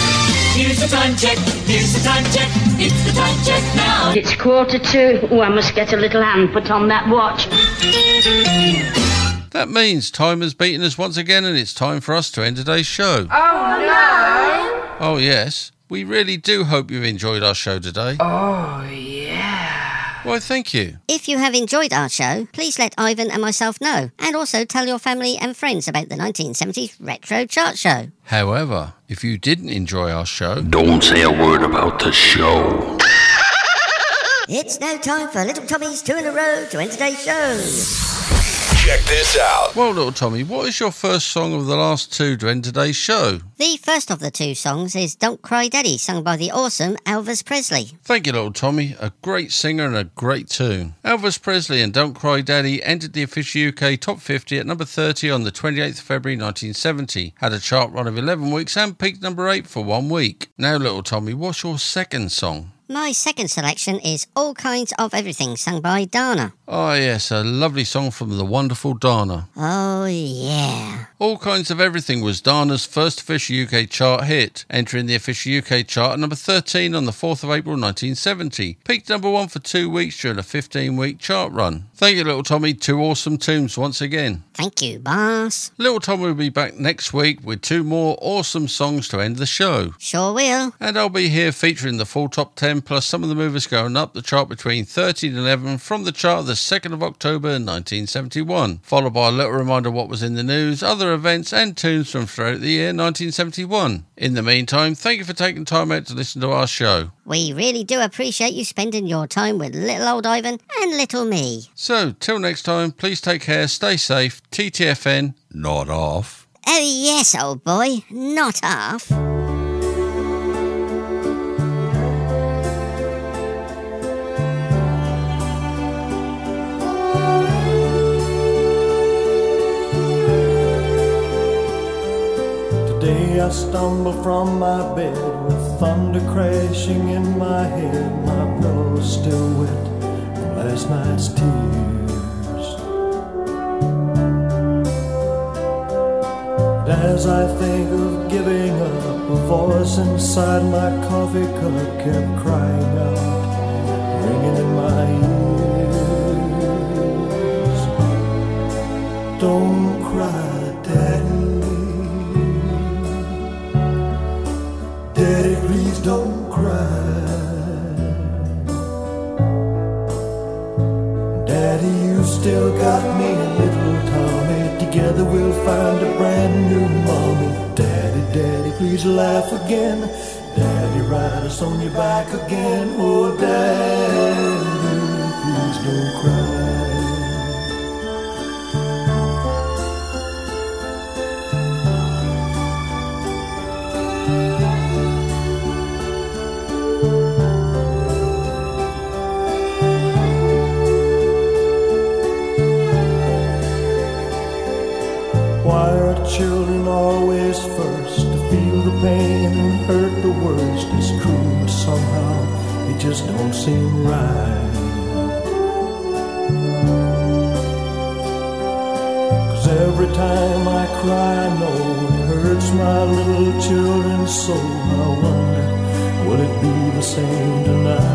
Here's the time check. Here's the time check. It's the time check now. It's quarter to. Oh, I must get a little hand put on that watch. That means time has beaten us once again, and it's time for us to end today's show. Oh no! Oh, yes. We really do hope you've enjoyed our show today. Oh yeah. Why, thank you. If you have enjoyed our show, please let Ivan and myself know, and also tell your family and friends about the 1970s Retro Chart Show. However, if you didn't enjoy our show, Don't say a word about the show. (laughs) It's now time for Little Tommy's two in a row to end today's show. Check this out. Well, little Tommy, what is your first song of the last two to end today's show? The first of the two songs is Don't Cry Daddy, sung by the awesome Elvis Presley. Thank you, little Tommy. A great singer and a great tune. Elvis Presley and Don't Cry Daddy entered the official UK Top 50 at number 30 on the 28th of February 1970. Had a chart run of 11 weeks and peaked number 8 for one week. Now, little Tommy, what's your second song? My second selection is All Kinds of Everything, sung by Dana. Oh, yes, a lovely song from the wonderful Dana. Oh, yeah. All Kinds of Everything was Dana's first official UK chart hit, entering the official UK chart at number 13 on the 4th of April 1970. Peaked number 1 for two weeks during a 15 week chart run. Thank you, Little Tommy. Two awesome tunes once again. Thank you, boss. Little Tommy will be back next week with two more awesome songs to end the show. Sure will. And I'll be here featuring the full top 10 plus some of the movers going up the chart between 13 and 11 from the chart of the 2nd of October 1971, followed by a little reminder of what was in the news, other events and tunes from throughout the year 1971. In the meantime, thank you for taking time out to listen to our show. We really do appreciate you spending your time with little old Ivan and little me. So, till next time, please take care, stay safe, TTFN, not off. Oh, yes, old boy, not half. I stumble from my bed with thunder crashing in my head. My pillow's still wet from last night's tears. And as I think of giving up, a voice inside my coffee cup kept crying out, ringing in my ears. Still got me and little Tommy. Together we'll find a brand new mommy. Daddy, Daddy, please laugh again. Daddy, ride us on your back again. Oh, Daddy, please don't cry. Children always first to feel the pain and hurt the worst? It's true, but somehow it just don't seem right. Cause every time I cry, I know it hurts my little children's soul. I wonder, will it be the same tonight?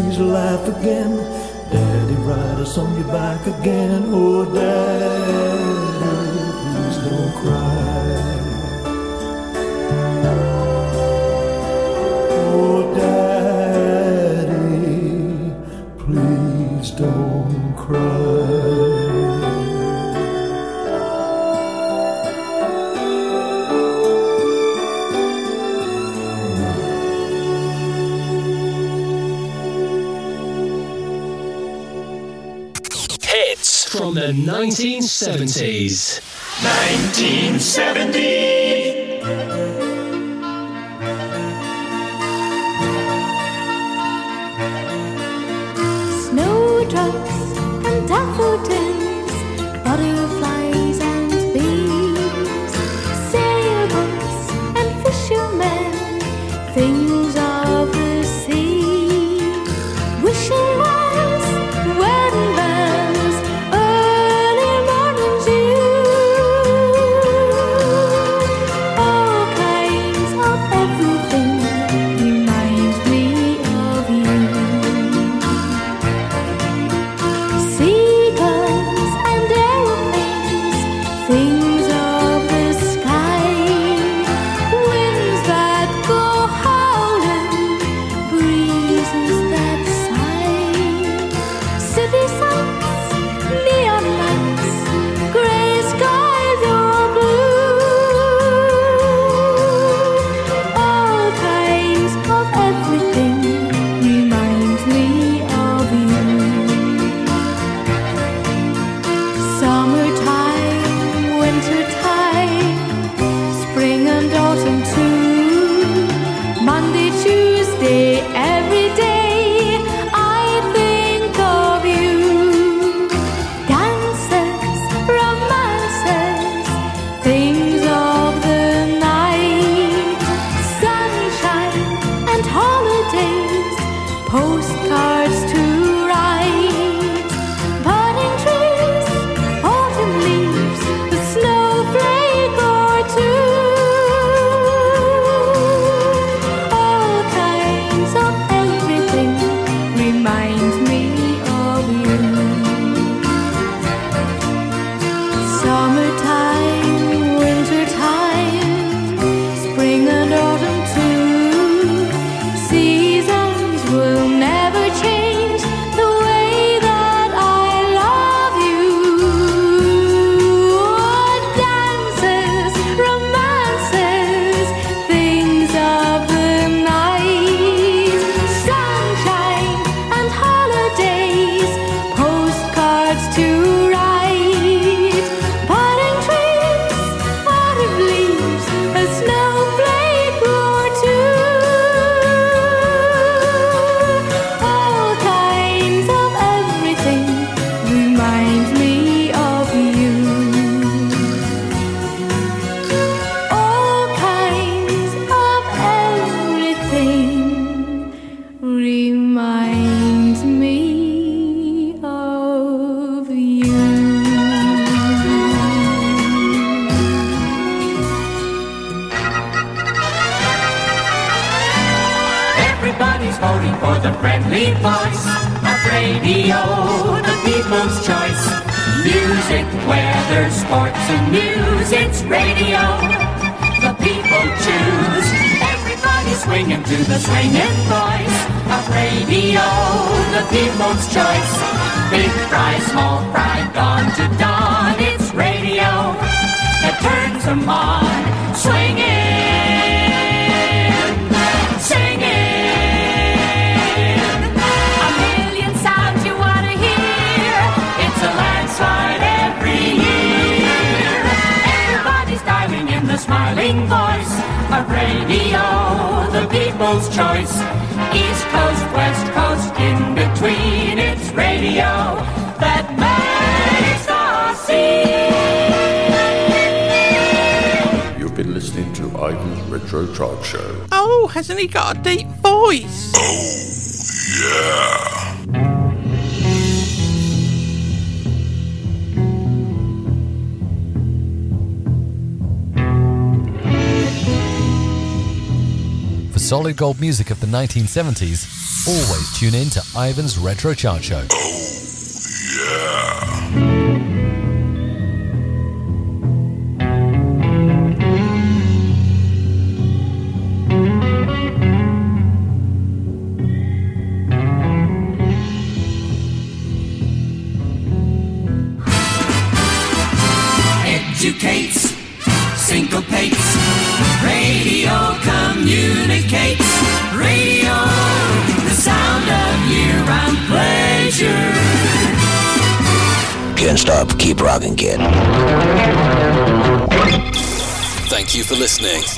please laugh again. Daddy, ride us on your back again, oh, daddy. 70s. Gold music of the 1970s, always tune in to Ivan's Retro Chart Show.